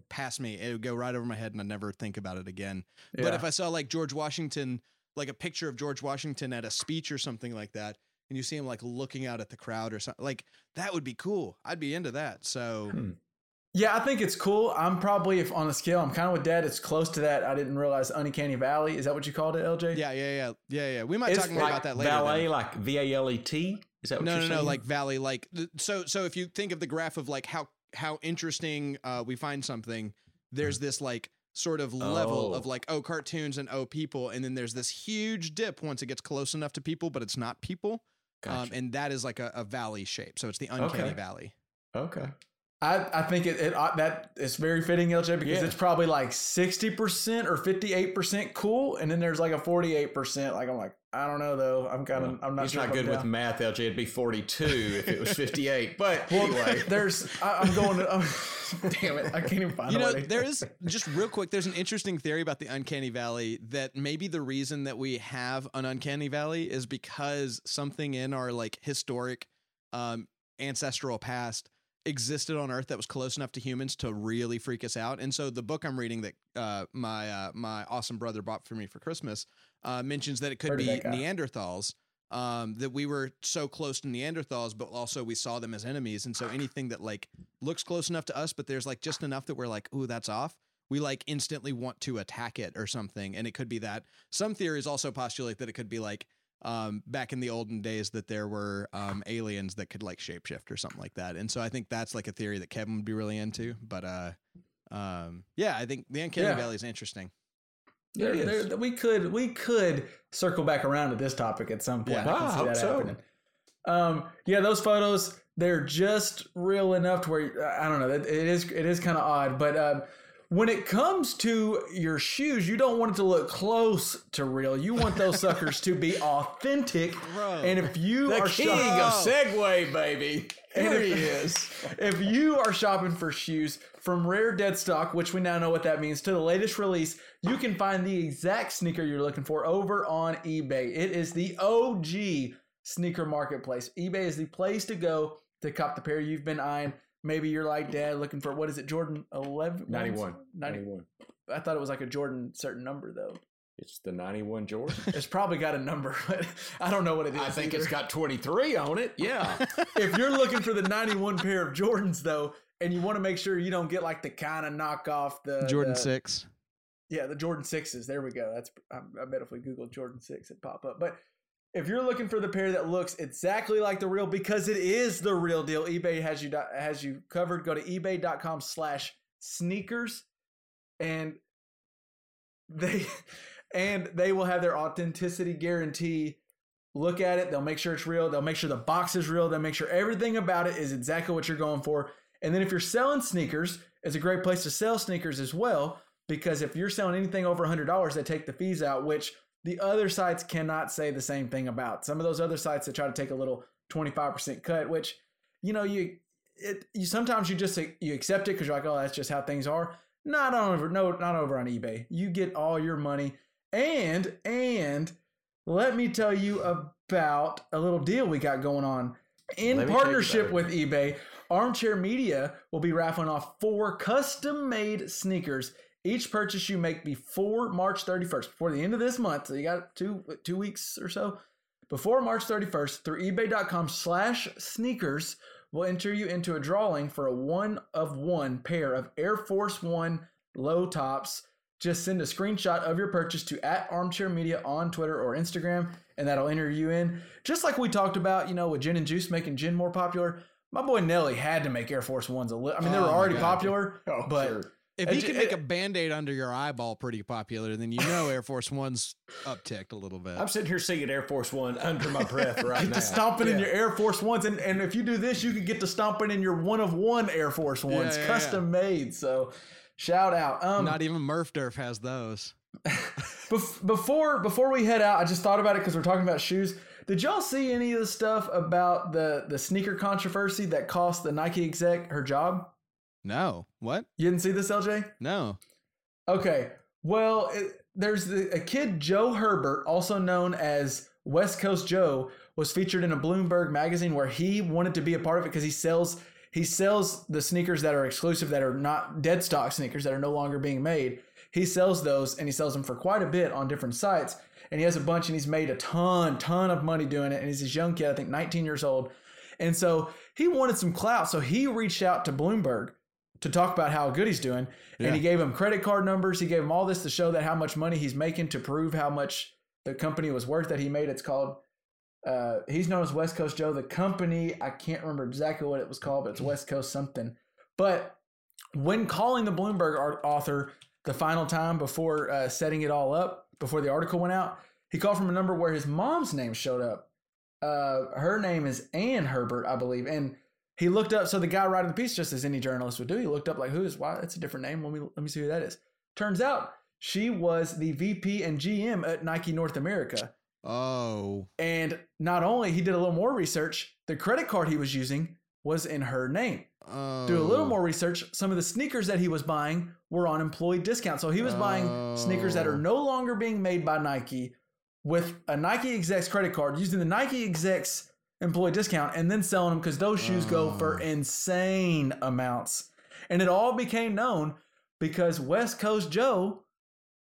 pass me. It would go right over my head, and I'd never think about it again. But if I saw like George Washington, like a picture of George Washington at a speech or something like that, and you see him like looking out at the crowd or something, like that would be cool. I'd be into that. So. Hmm. Yeah, I think it's cool. I'm probably if on a scale, I'm kind of with Dad. It's close to that. I didn't realize uncanny valley. Is that what you called it, LJ? Yeah, yeah, yeah, yeah, yeah. We might It's talk more like about that later. Valet, then. like V A L E T. Is that what no, you're no, saying? no, like Valley, like so. So if you think of the graph of like how how interesting uh, we find something, there's this like sort of level Oh. of like oh cartoons and oh people, and then there's this huge dip once it gets close enough to people, but it's not people, um, and that is like a, a valley shape. So it's the uncanny Okay. valley. okay. I, I think it, it that is very fitting, LJ, because Yeah. it's probably like 60% or 58% cool. And then there's like a 48%. Like, I'm like, I don't know though. I'm kind of, Well, I'm not he's sure not good with math, LJ. It'd be 42 if it was *laughs* 58. But Well, anyway. *laughs* there's, I, I'm going to, I'm, *laughs* damn it. I can't even find You know, there is just real quick. There's an interesting theory about the uncanny valley that maybe the reason that we have an uncanny valley is because something in our like historic, um, ancestral past existed on Earth that was close enough to humans to really freak us out. And so the book I'm reading that uh, my uh, my awesome brother bought for me for Christmas uh, mentions that it could Heard be. Neanderthals. Um, that we were so close to Neanderthals, but also we saw them as enemies, and so anything that like looks close enough to us, but there's like just enough that we're like, ooh, that's off. We like instantly want to attack it or something, and it could be that. Some theories also postulate that it could be like um, back in the olden days that there were um, aliens that could like shapeshift or something like that, and so I think that's like a theory that Kevin would be really into. But uh, um, yeah, I think the uncanny Yeah. valley is interesting. There, It is. there, we could we could circle back around to this topic at some point. Yeah. I I hope that so. happening. Um, yeah, those photos they're just real enough to where I don't know. It it is it is kind of odd, but um, when it comes to your shoes, you don't want it to look close to real. You want those suckers to be *laughs* authentic. Bro. And if you the are king shopping, of segue, baby. Here if- he is. *laughs* if you are shopping for shoes from rare dead stock, which we now know what that means, to the latest release, you can find the exact sneaker you're looking for over on eBay. It is the OG sneaker marketplace. eBay is the place to go to cop the pair you've been eyeing. Maybe you're like dad looking for what is it, Jordan 11? 91. 90, 91. I thought it was like a Jordan certain number though. It's the 91 Jordan. *laughs* It's probably got a number, *laughs* but I don't know what it is. I think either. it's got 23 on it. Yeah. *laughs* if you're looking for the 91 pair of Jordans though, and you want to make sure you don't get like the kind of knockoff the Jordan the- six. Yeah, the Jordan sixes. There we go. That's I, I bet if we Google Jordan six, it'd pop up. But if you're looking for the pair that looks exactly like the real, because it is the real deal, eBay has you has you covered. Go to ebay.com/slash sneakers, and they *laughs* and they will have their authenticity guarantee. Look at it. They'll make sure it's real. They'll make sure the box is real. They'll make sure everything about it is exactly what you're going for. And then if you're selling sneakers, it's a great place to sell sneakers as well because if you're selling anything over $100, they take the fees out, which the other sites cannot say the same thing about. Some of those other sites that try to take a little 25% cut, which you know you it you sometimes you just you accept it because you're like, oh, that's just how things are. Not over no not over on eBay. You get all your money and and let me tell you about a little deal we got going on in Let me tell you partnership with eBay. Armchair Media will be raffling off four custom made sneakers. Each purchase you make before March 31st, before the end of this month, so you got two two weeks or so before March 31st through ebay.com slash sneakers will enter you into a drawing for a one of one pair of Air Force One low tops. Just send a screenshot of your purchase to at armchair media on Twitter or Instagram, and that'll enter you in. Just like we talked about, you know, with gin and juice making gin more popular. My boy Nelly had to make Air Force Ones a little. I mean, they Oh were already God. popular, *laughs* Oh, but sure. If he can make a it- band aid under your eyeball pretty popular, then you know Air Force One's upticked a little bit. I'm sitting here singing Air Force One under my breath right get now. to stomping in your Air Force Ones, and, and if you do this, you can get to stomping in your one of one Air Force Ones, yeah, yeah. custom made. So, shout out. Um, Not even Murph Durf has those. *laughs* before before we head out, I just thought about it because we're talking about shoes. Did y'all see any of the stuff about the the sneaker controversy that cost the Nike exec her job? No. What? You didn't see this, LJ? No. Okay. Well, it, there's the, a kid, Joe Herbert, also known as West Coast Joe, was featured in a Bloomberg magazine where he wanted to be a part of it because he sells he sells the sneakers that are exclusive, that are not dead stock sneakers that are no longer being made. He sells those and he sells them for quite a bit on different sites. And he has a bunch and he's made a ton, ton of money doing it. And he's this young kid, I think 19 years old. And so he wanted some clout. So he reached out to Bloomberg to talk about how good he's doing. And he gave him credit card numbers. He gave him all this to show that how much money he's making to prove how much the company was worth that he made. It's called, uh, he's known as West Coast Joe. The company, I can't remember exactly what it was called, but it's West Coast something. But when calling the Bloomberg art- author the final time before uh, setting it all up, before the article went out, he called from a number where his mom's name showed up. Uh, her name is Ann Herbert, I believe. And he looked up, so the guy writing the piece, just as any journalist would do, he looked up like, who is, why, that's a different name. Let me, let me see who that is. Turns out she was the VP and GM at Nike North America. Oh. And not only he did a little more research, the credit card he was using was in her name. Oh. Do a little oh. more research. Some of the sneakers that he was buying were on employee discount. So he was buying sneakers that are Oh. no longer being made by Nike with a Nike exec's credit card using the Nike exec's employee discount and then selling them because those shoes go for Oh. insane amounts. And it all became known because West Coast Joe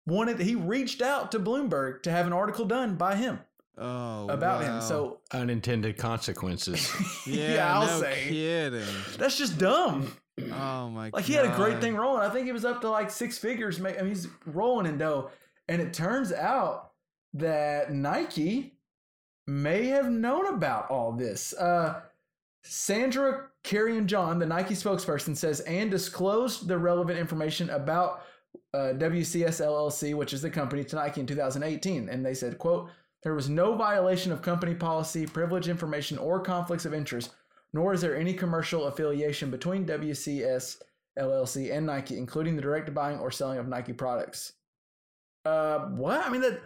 wanted he reached out to Bloomberg to have an article done by him Oh. about wow. him. So Unintended consequences. *laughs* yeah, yeah, I'll no say. kidding. that's just dumb. Oh my. God. Like he had a great thing rolling. I think he was up to like six figures. ma- I mean, he's rolling in dough. And it turns out that Nike may have known about all this. Uh, Sandra Carreon-John, the Nike spokesperson, says and disclosed the relevant information about uh, WCS LLC, which is the company to Nike in 2018. And they said, quote, there was no violation of company policy, privilege information, or conflicts of interest, nor is there any commercial affiliation between WCS LLC and Nike, including the direct buying or selling of Nike products. Uh, what? I mean that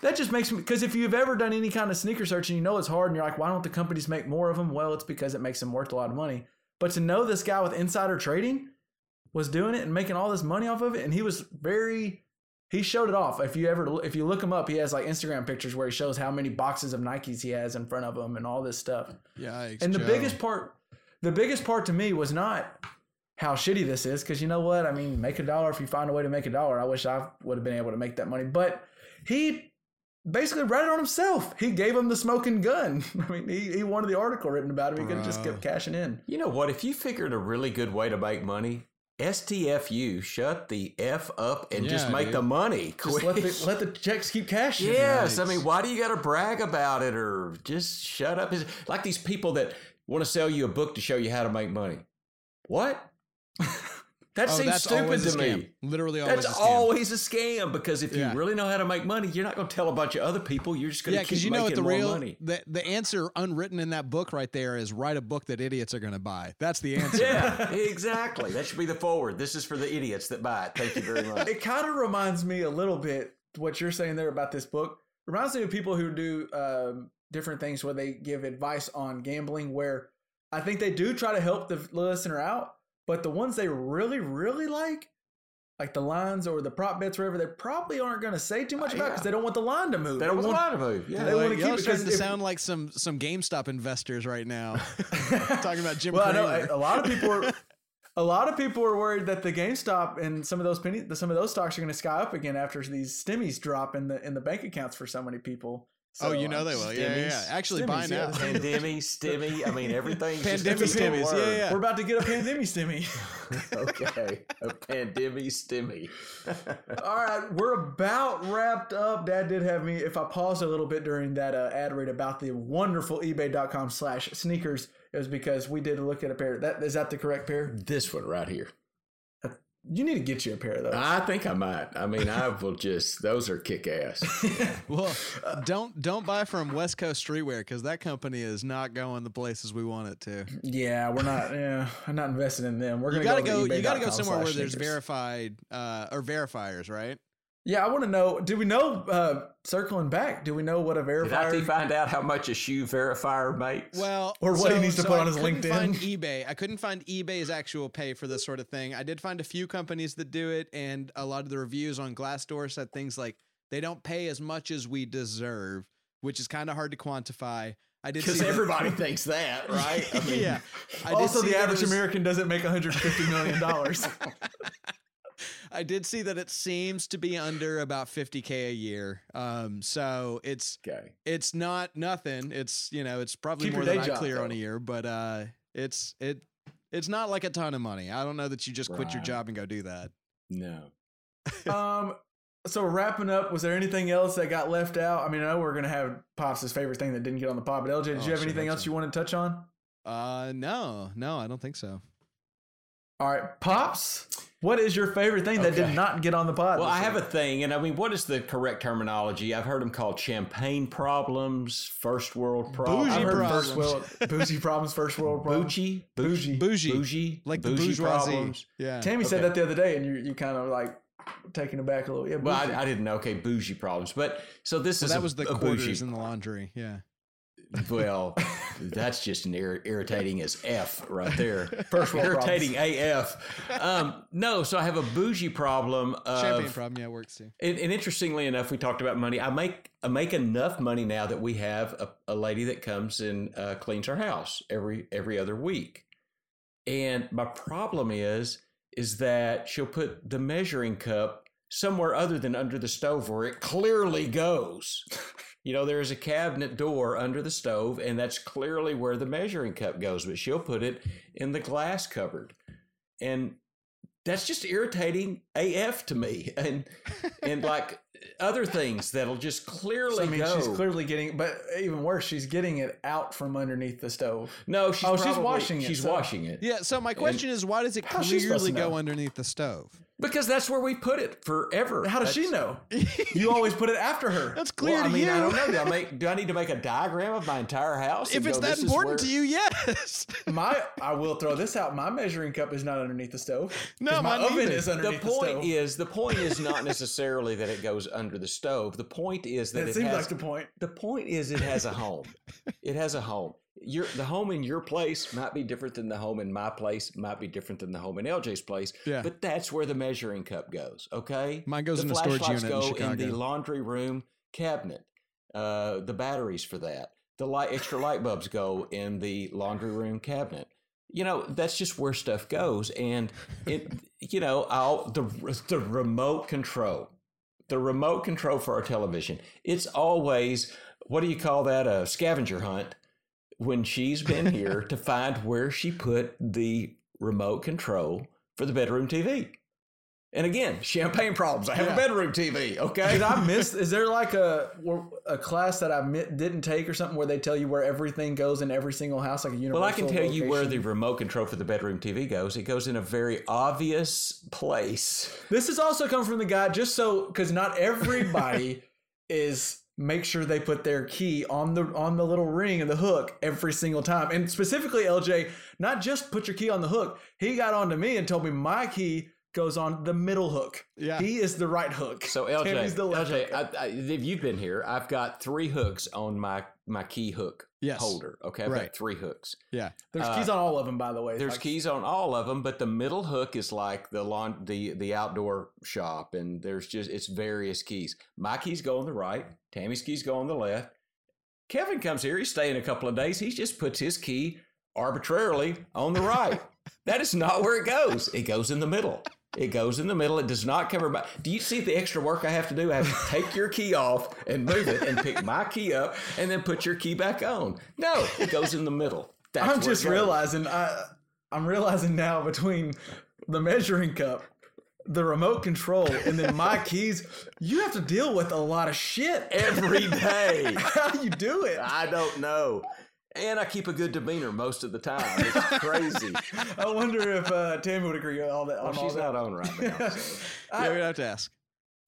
that just makes me because if you've ever done any kind of sneaker search and you know it's hard and you're like, why don't the companies make more of them? Well, it's because it makes them worth a lot of money. But to know this guy with insider trading was doing it and making all this money off of it, and he was very he showed it off. If you ever if you look him up, he has like Instagram pictures where he shows how many boxes of Nikes he has in front of him and all this stuff. Yikes. And the Joe. biggest part, the biggest part to me was not how shitty this is, because you know what? I mean, make a dollar if you find a way to make a dollar. I wish I would have been able to make that money, but he basically read it on himself. He gave him the smoking gun. *laughs* I mean, he, he wanted the article written about him. He could have just kept cashing in. you know what? If you figured a really good way to make money, STFU, shut the F up and just make dude. the money. *laughs* Just let the, let the checks keep cashing. Yes, I mean, why do you got to brag about it or just shut up? It's like these people that want to sell you a book to show you how to make money. What? *laughs* That Oh, seems that's stupid to me. Literally always That's a scam. always a scam because if Yeah. you really know how to make money, you're not going to tell a bunch of other people. You're just going to keep because you know what making the more real money. the the answer unwritten in that book right there is write a book that idiots are going to buy. That's the answer. Yeah, *laughs* exactly. That should be the forward. This is for the idiots that buy it. Thank you very much. *laughs* It kind of reminds me a little bit what you're saying there about this book. Reminds me of people who do um, different things where they give advice on gambling. Where I think they do try to help the listener out, but the ones they really, really like, like the lines or the prop bets, whatever, they probably aren't going to say too much uh, about Yeah. because they don't want the line to move. They don't want the line to move. Yeah. They Like, wanna keep it starting to if- sound like some some GameStop investors right now. *laughs* Talking about Jim Well, I know a lot of people are. *laughs* A lot of people are worried that the GameStop and some of those penny, some of those stocks are going to sky up again after these stimmies drop in the in the bank accounts for so many people. Oh, you know uh, they will. Yeah, yeah, yeah. Actually, Stimmies, buy now. the Pandemic, stimmy. I mean, everything. Pandemic stimmies, yeah, yeah. We're about to get a pandemic stimmy. *laughs* *laughs* okay, a pandemic stimmy. *laughs* All right, we're about wrapped up. Dad did have me. If I paused a little bit during that uh, ad read about the wonderful eBay.com slash sneakers, it was because we did look at a pair. That is that the correct pair? this one right here. You need to get you a pair of those. I think I might. I mean, I will just. Those are kick ass. *laughs* *laughs* Well, don't don't buy from West Coast Streetwear because that company is not going the places we want it to. yeah, we're not. Yeah, I'm not invested in them. We're You gonna gotta go. to You gotta go somewhere where slash there's sneakers. verified uh, or verifiers, right? Yeah, I want to know. Do we know? Uh, circling back, do we know what a verifier? Did I find out how much a shoe verifier makes? Well, Or what he needs to put I on his LinkedIn. Find eBay. I couldn't find eBay's actual pay for this sort of thing. I did find a few companies that do it, and a lot of the reviews on Glassdoor said things like they don't pay as much as we deserve, which is kind of hard to quantify. I did because see that- everybody *laughs* thinks that, right? I mean, *laughs* yeah. I also, the average was- American doesn't make 150 million dollars. *laughs* I did see that it seems to be under about 50k a year. Um, so it's Okay. it's not nothing. It's you know it's probably Keep more than I clear on a year, but uh, it's it it's not like a ton of money. I don't know that you just quit your job and go do that. No. *laughs* um, so wrapping up, was there anything else that got left out? I mean, I know we're gonna have Pops' favorite thing that didn't get on the pod, but LJ, did Oh, you have anything else so. you want to touch on? Uh, no, no, I don't think so. All right, Pops, what is your favorite thing that did not get on the pod? Well, I have a thing, and I mean, what is the correct terminology? I've heard them called champagne problems, first world problems, I've Bougie heard problems. first world *laughs* bougie problems, first world problems. bougie, Bougie. Bougie, bougie, like the bougie bourgeoisie. problems. Yeah. Tammy said that the other day, and you you kind of like taking it back a little. Yeah, Well. I, I didn't know. Okay, bougie problems, but so this So is that a- was the a quarters bougie. in the laundry. Yeah. Well, *laughs* that's just an ir- irritating as F right there. *laughs* First world irritating AF. Um, no, so I have a bougie problem. Of, Champagne problem. Yeah, works too. And, and interestingly enough, we talked about money. I make I make enough money now that we have a, a lady that comes and uh, cleans our house every every other week. And my problem is is that she'll put the measuring cup somewhere other than under the stove where it clearly goes. *laughs* You know, there's a cabinet door under the stove, and that's clearly where the measuring cup goes, but she'll put it in the glass cupboard. And that's just irritating AF to me. *laughs* And and like other things that'll just clearly So, I mean, go. she's clearly getting, but even worse, she's getting it out from underneath the stove. no, she's Oh, she's washing it, She's so- washing it. Yeah. So my question is, why does it How's she supposed clearly to know? go underneath the stove? Because that's where we put it forever. How does she know? *laughs* you always put it after her. That's clear Well, I mean, you. I don't know. Do I make? Do I need to make a diagram of my entire house? If it's go, that important to you, yes. *laughs* My, I will throw this out. My measuring cup is not underneath the stove. No, my oven is The underneath the, point stove. is, the point is not *laughs* necessarily that it goes under the stove. The point is that That it seems has, like the point. The point is it has a home. it has a home. Your the home in your place might be different than the home in my place, might be different than the home in LJ's place. Yeah. But that's where the measuring cup goes. Okay. Mine goes the in a storage unit in go in the laundry room cabinet. Uh, the batteries for that. The light extra light bulbs go in the laundry room cabinet. You know, that's just where stuff goes. And it *laughs* you know, I'll the the remote control. The remote control for our television. It's always what do you call that? A scavenger hunt when she's been here to *laughs* find where she put the remote control for the bedroom TV. And again, champagne problems. I have Yeah. a bedroom TV. Okay. Did I miss? Is there like a a class that I didn't take or something where they tell you where everything goes in every single house, like a universal? Well, I can tell you where the remote control for the bedroom TV goes. It goes in a very obvious place. This is also coming from the guy, just so because not everybody *laughs* is make sure they put their key on the on the little ring and the hook every single time. And specifically, LJ, not just put your key on the hook. He got on to me and told me my key goes on the middle hook. Yeah. he is the right hook. So LJ, Tammy's the left LJ. I, I, if you've been here, I've got three hooks on my my key hook Yes. holder. Okay, I've Right. got three hooks. Yeah. There's uh, keys on all of them, by the way. There's Like, keys on all of them, but the middle hook is like the lawn, the the outdoor shop, and there's just it's various keys. My keys go on the right. Tammy's keys go on the left. Kevin comes here. He's staying a couple of days. He just puts his key arbitrarily on the right. *laughs* that is not where it goes. It goes in the middle. It goes in the middle. It does not cover my. Do you see the extra work I have to do? I have to take your key off and move it, and pick my key up, and then put your key back on. No, it goes in the middle. That's I'm just realizing I I'm realizing now between the measuring cup, the remote control, and then my *laughs* keys, you have to deal with a lot of shit every day. *laughs* How you do it? I don't know. And I keep a good demeanor most of the time. It's *laughs* crazy. I wonder if uh, Tammy would agree with all that. well, on all she's that. not on right now. so. *laughs* Yeah, we'd have to ask.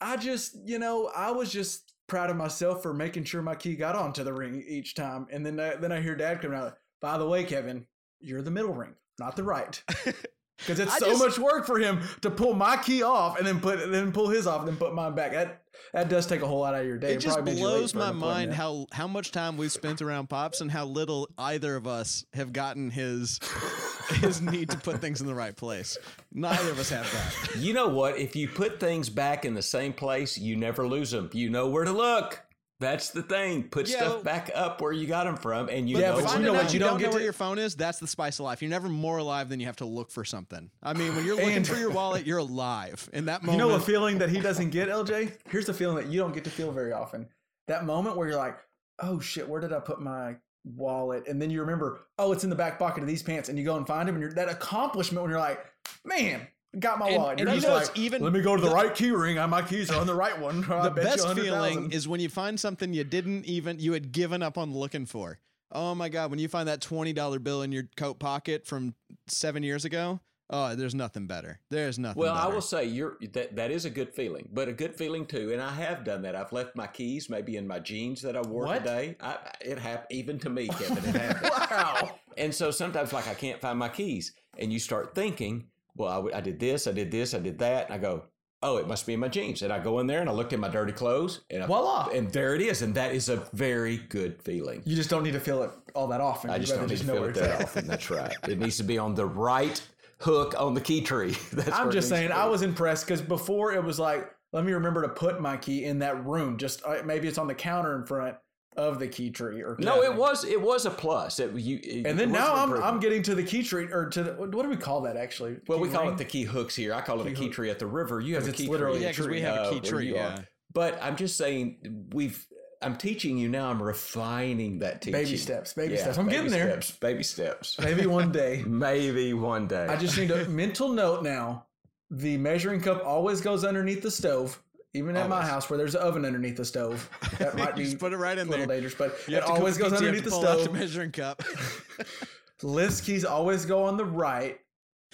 I just, you know, I was just proud of myself for making sure my key got onto the ring each time. And then, I, then I hear Dad coming out. By the way, Kevin, you're the middle ring, not the right. *laughs* Because it's I so just- much work for him to pull my key off and then put then pull his off and then put mine back. That that does take a whole lot out of your day. It just probably made you blows my mind how how much time we've spent around pops and how little either of us have gotten his *laughs* his need to put things in the right place. Neither of us have that. You know what? If you put things back in the same place, you never lose them. You know where to look. That's the thing. Put Yeah, stuff back up where you got them from, and you Yeah, know. but you know what? you You don't, don't know get where to- your phone is. That's the spice of life. You're never more alive than you have to look for something. I mean, when you're looking And- for your wallet, you're alive. In that moment. *laughs* You know a feeling that he doesn't get, LJ? Here's the feeling that you don't get to feel very often. That moment where you're like, oh shit, where did I put my wallet? And then you remember, oh, it's in the back pocket of these pants, and you go and find him, and you're that accomplishment when you're like, man, got my And- wallet. and You're just know like, even- let me go to the, the- right key ring. My keys are on the right one. *laughs* The best 100,000. feeling is when you find something you didn't even you had given up on looking for. Oh my god, when you find that twenty dollar bill in your coat pocket from seven years ago, oh, there's nothing better. There's nothing. Well, I better. will say you're that that is a good feeling, but a good feeling too. And I have done that. I've left my keys maybe in my jeans that I wore What? today. I, it happened even to me, *laughs* Kevin. It happened. wow. And so sometimes, like, I can't find my keys, and you start thinking, well, I did this, I did this, I did that, and I go, oh, it must be in my jeans. And I go in there and I looked at my dirty clothes, and I, Voila. and there it is, and that is a very good feeling. You just don't need to feel it all that often. I just don't need to feel it that at. often. That's *laughs* right. It needs to be on the right hook on the key tree. *laughs* That's I'm just saying, I was impressed because before it was like, let me remember to put my key in that room. Just uh, maybe it's on the counter in front of the key tree or No, it was it was a plus. It, you, it- And then was now I'm. I'm getting to the key tree or to the what do we call that actually? Well, Key we call ring? it the key hooks here. I call it a Key key hook. tree at the river. You have 'Cause a it's key literally tree. a yeah, because we tree, have a key tree. you. Yeah. But I'm just saying we've. I'm teaching you now. I'm refining that teaching. Baby steps, baby Yeah, steps. I'm baby getting there. Steps, baby steps. maybe one *laughs* day. Maybe one day. I just need a mental note now. The measuring cup always goes underneath the stove. Even at my house where there's an oven underneath the stove. That might *laughs* be just put it right in a little there. dangerous, but You it always goes underneath the have to pull out stove. the measuring cup. *laughs* *laughs* Lift's keys always go on the right.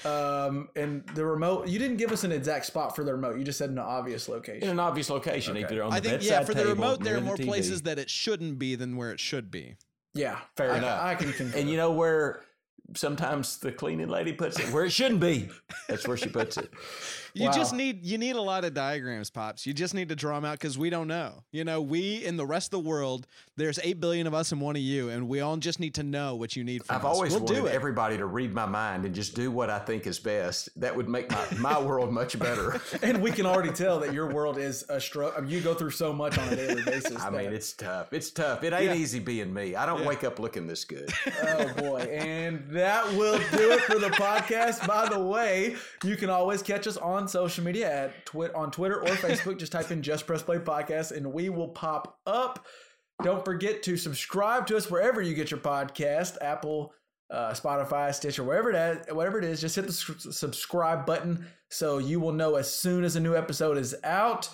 Um, and the remote, you didn't give us an exact spot for the remote. You just said an obvious location. in an obvious location, either on the I think bedside yeah, for the remote, there are more TV. places that it shouldn't be than where it should be. Yeah, Fair I, enough. I can concur. And you know where sometimes the cleaning lady puts it? Where it shouldn't be. That's where she puts it. You just need you need a lot of diagrams, pops. You just need to draw them out because we don't know. You know, we in the rest of the world, there's eight billion of us and one of you, and we all just need to know what you need from I've us. always we'll wanted do everybody to read my mind and just do what I think is best. That would make my, my world much better. *laughs* *laughs* and we can already tell that your world is a struggle. you go through so much on a daily basis. I mean, it's tough. It's tough. It ain't Yeah. easy being me. I don't wake up looking this good. *laughs* oh boy. And that will do it for the podcast. By the way, you can always catch us on social media at twit on Twitter or Facebook. Just type in Just Press Play Podcast and we will pop up. Don't forget to subscribe to us wherever you get your podcast. Apple uh, Spotify, Stitch, or wherever that whatever it is. Just hit the subscribe button so you will know as soon as a new episode is out.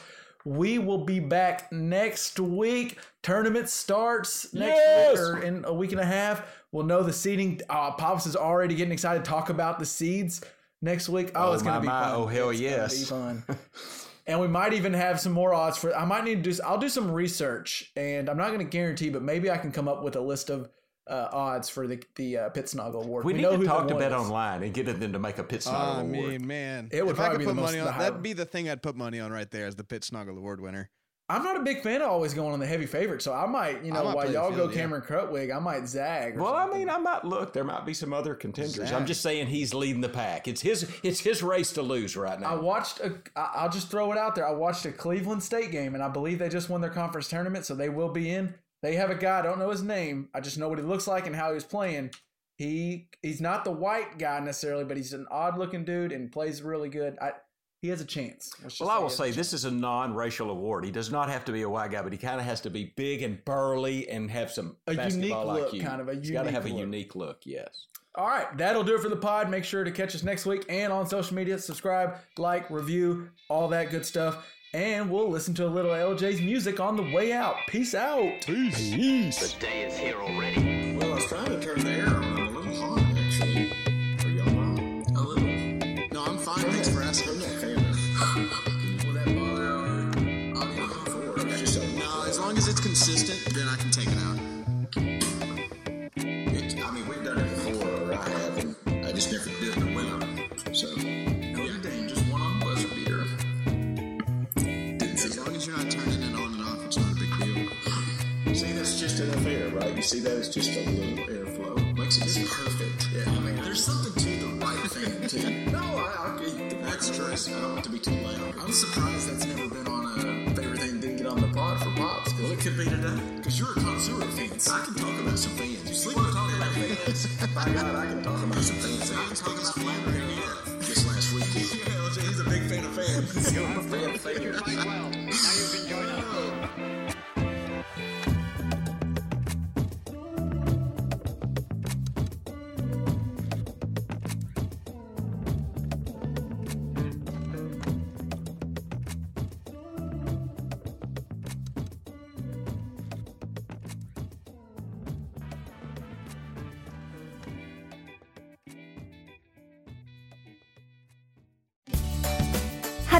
We will be back next week. Tournament starts next Yes! week or in a week and a half. We'll know the seeding. Uh, Pops is already getting excited to talk about the seeds next week. Oh, Oh, it's gonna be my. fun. Oh, hell It's gonna yes. be fun. *laughs* and we might even have some more odds for. I might need to do. I'll do some research, and I'm not going to guarantee, but maybe I can come up with a list of uh, odds for the the uh, Pittsnogle Award. We, need know to who talk to Bet is. Online and get them to make a Pittsnogle I award. mean, man, It would if I probably could be the put most- money on, the high- that'd be the thing I'd put money on right there as the Pittsnogle Award winner. I'm not a big fan of always going on the heavy favorite, so I might, you know, might while y'all go field, yeah. Cameron Krutwig, I might zag. or Well, I mean, I might look. There might be some other contenders. I'm just saying he's leading the pack. It's his. It's his race to lose right now. I watched. A, I'll just throw it out there. I watched a Cleveland State game, and I believe they just won their conference tournament, so they will be in. They have a guy. I don't know his name. I just know what he looks like and how he was playing. He he's not the white guy necessarily, but he's an odd looking dude and plays really good. I he has a chance. Well, I will he has a say this is a non-racial award. He does not have to be a white guy, but he kind of has to be big and burly and have some A basketball unique look, IQ. kind of a He's got to unique have a look. unique look. Yes. All right, that'll do it for the pod. Make sure to catch us next week and on social media. Subscribe, like, review, all that good stuff. And we'll listen to a little LJ's music on the way out. Peace out. Peace. The day is here already. Well, I was trying to turn the air it's consistent, then I can take it out. It, I mean, we've done it before, or I have, and I just never did the winner. So, no dang, just one on buzzer beater. As long as you're not turning it on and off, it's not a big deal. See, that's just enough air, right? You see that as just a little airflow. Makes it just perfect. Yeah, I mean, there's something to the right fan, too. *laughs* No, I, I, that's true. I don't want to be too loud. I'm surprised that's never could be today. Because you're a connoisseur of fans. I can talk about some fans. You sleep on talking about fans. *laughs* By God, I can talk about some fans. I can talk about Flannery Garth this last week. *laughs* Yeah, he's a big fan of fans. *laughs* I'm a fan of fans.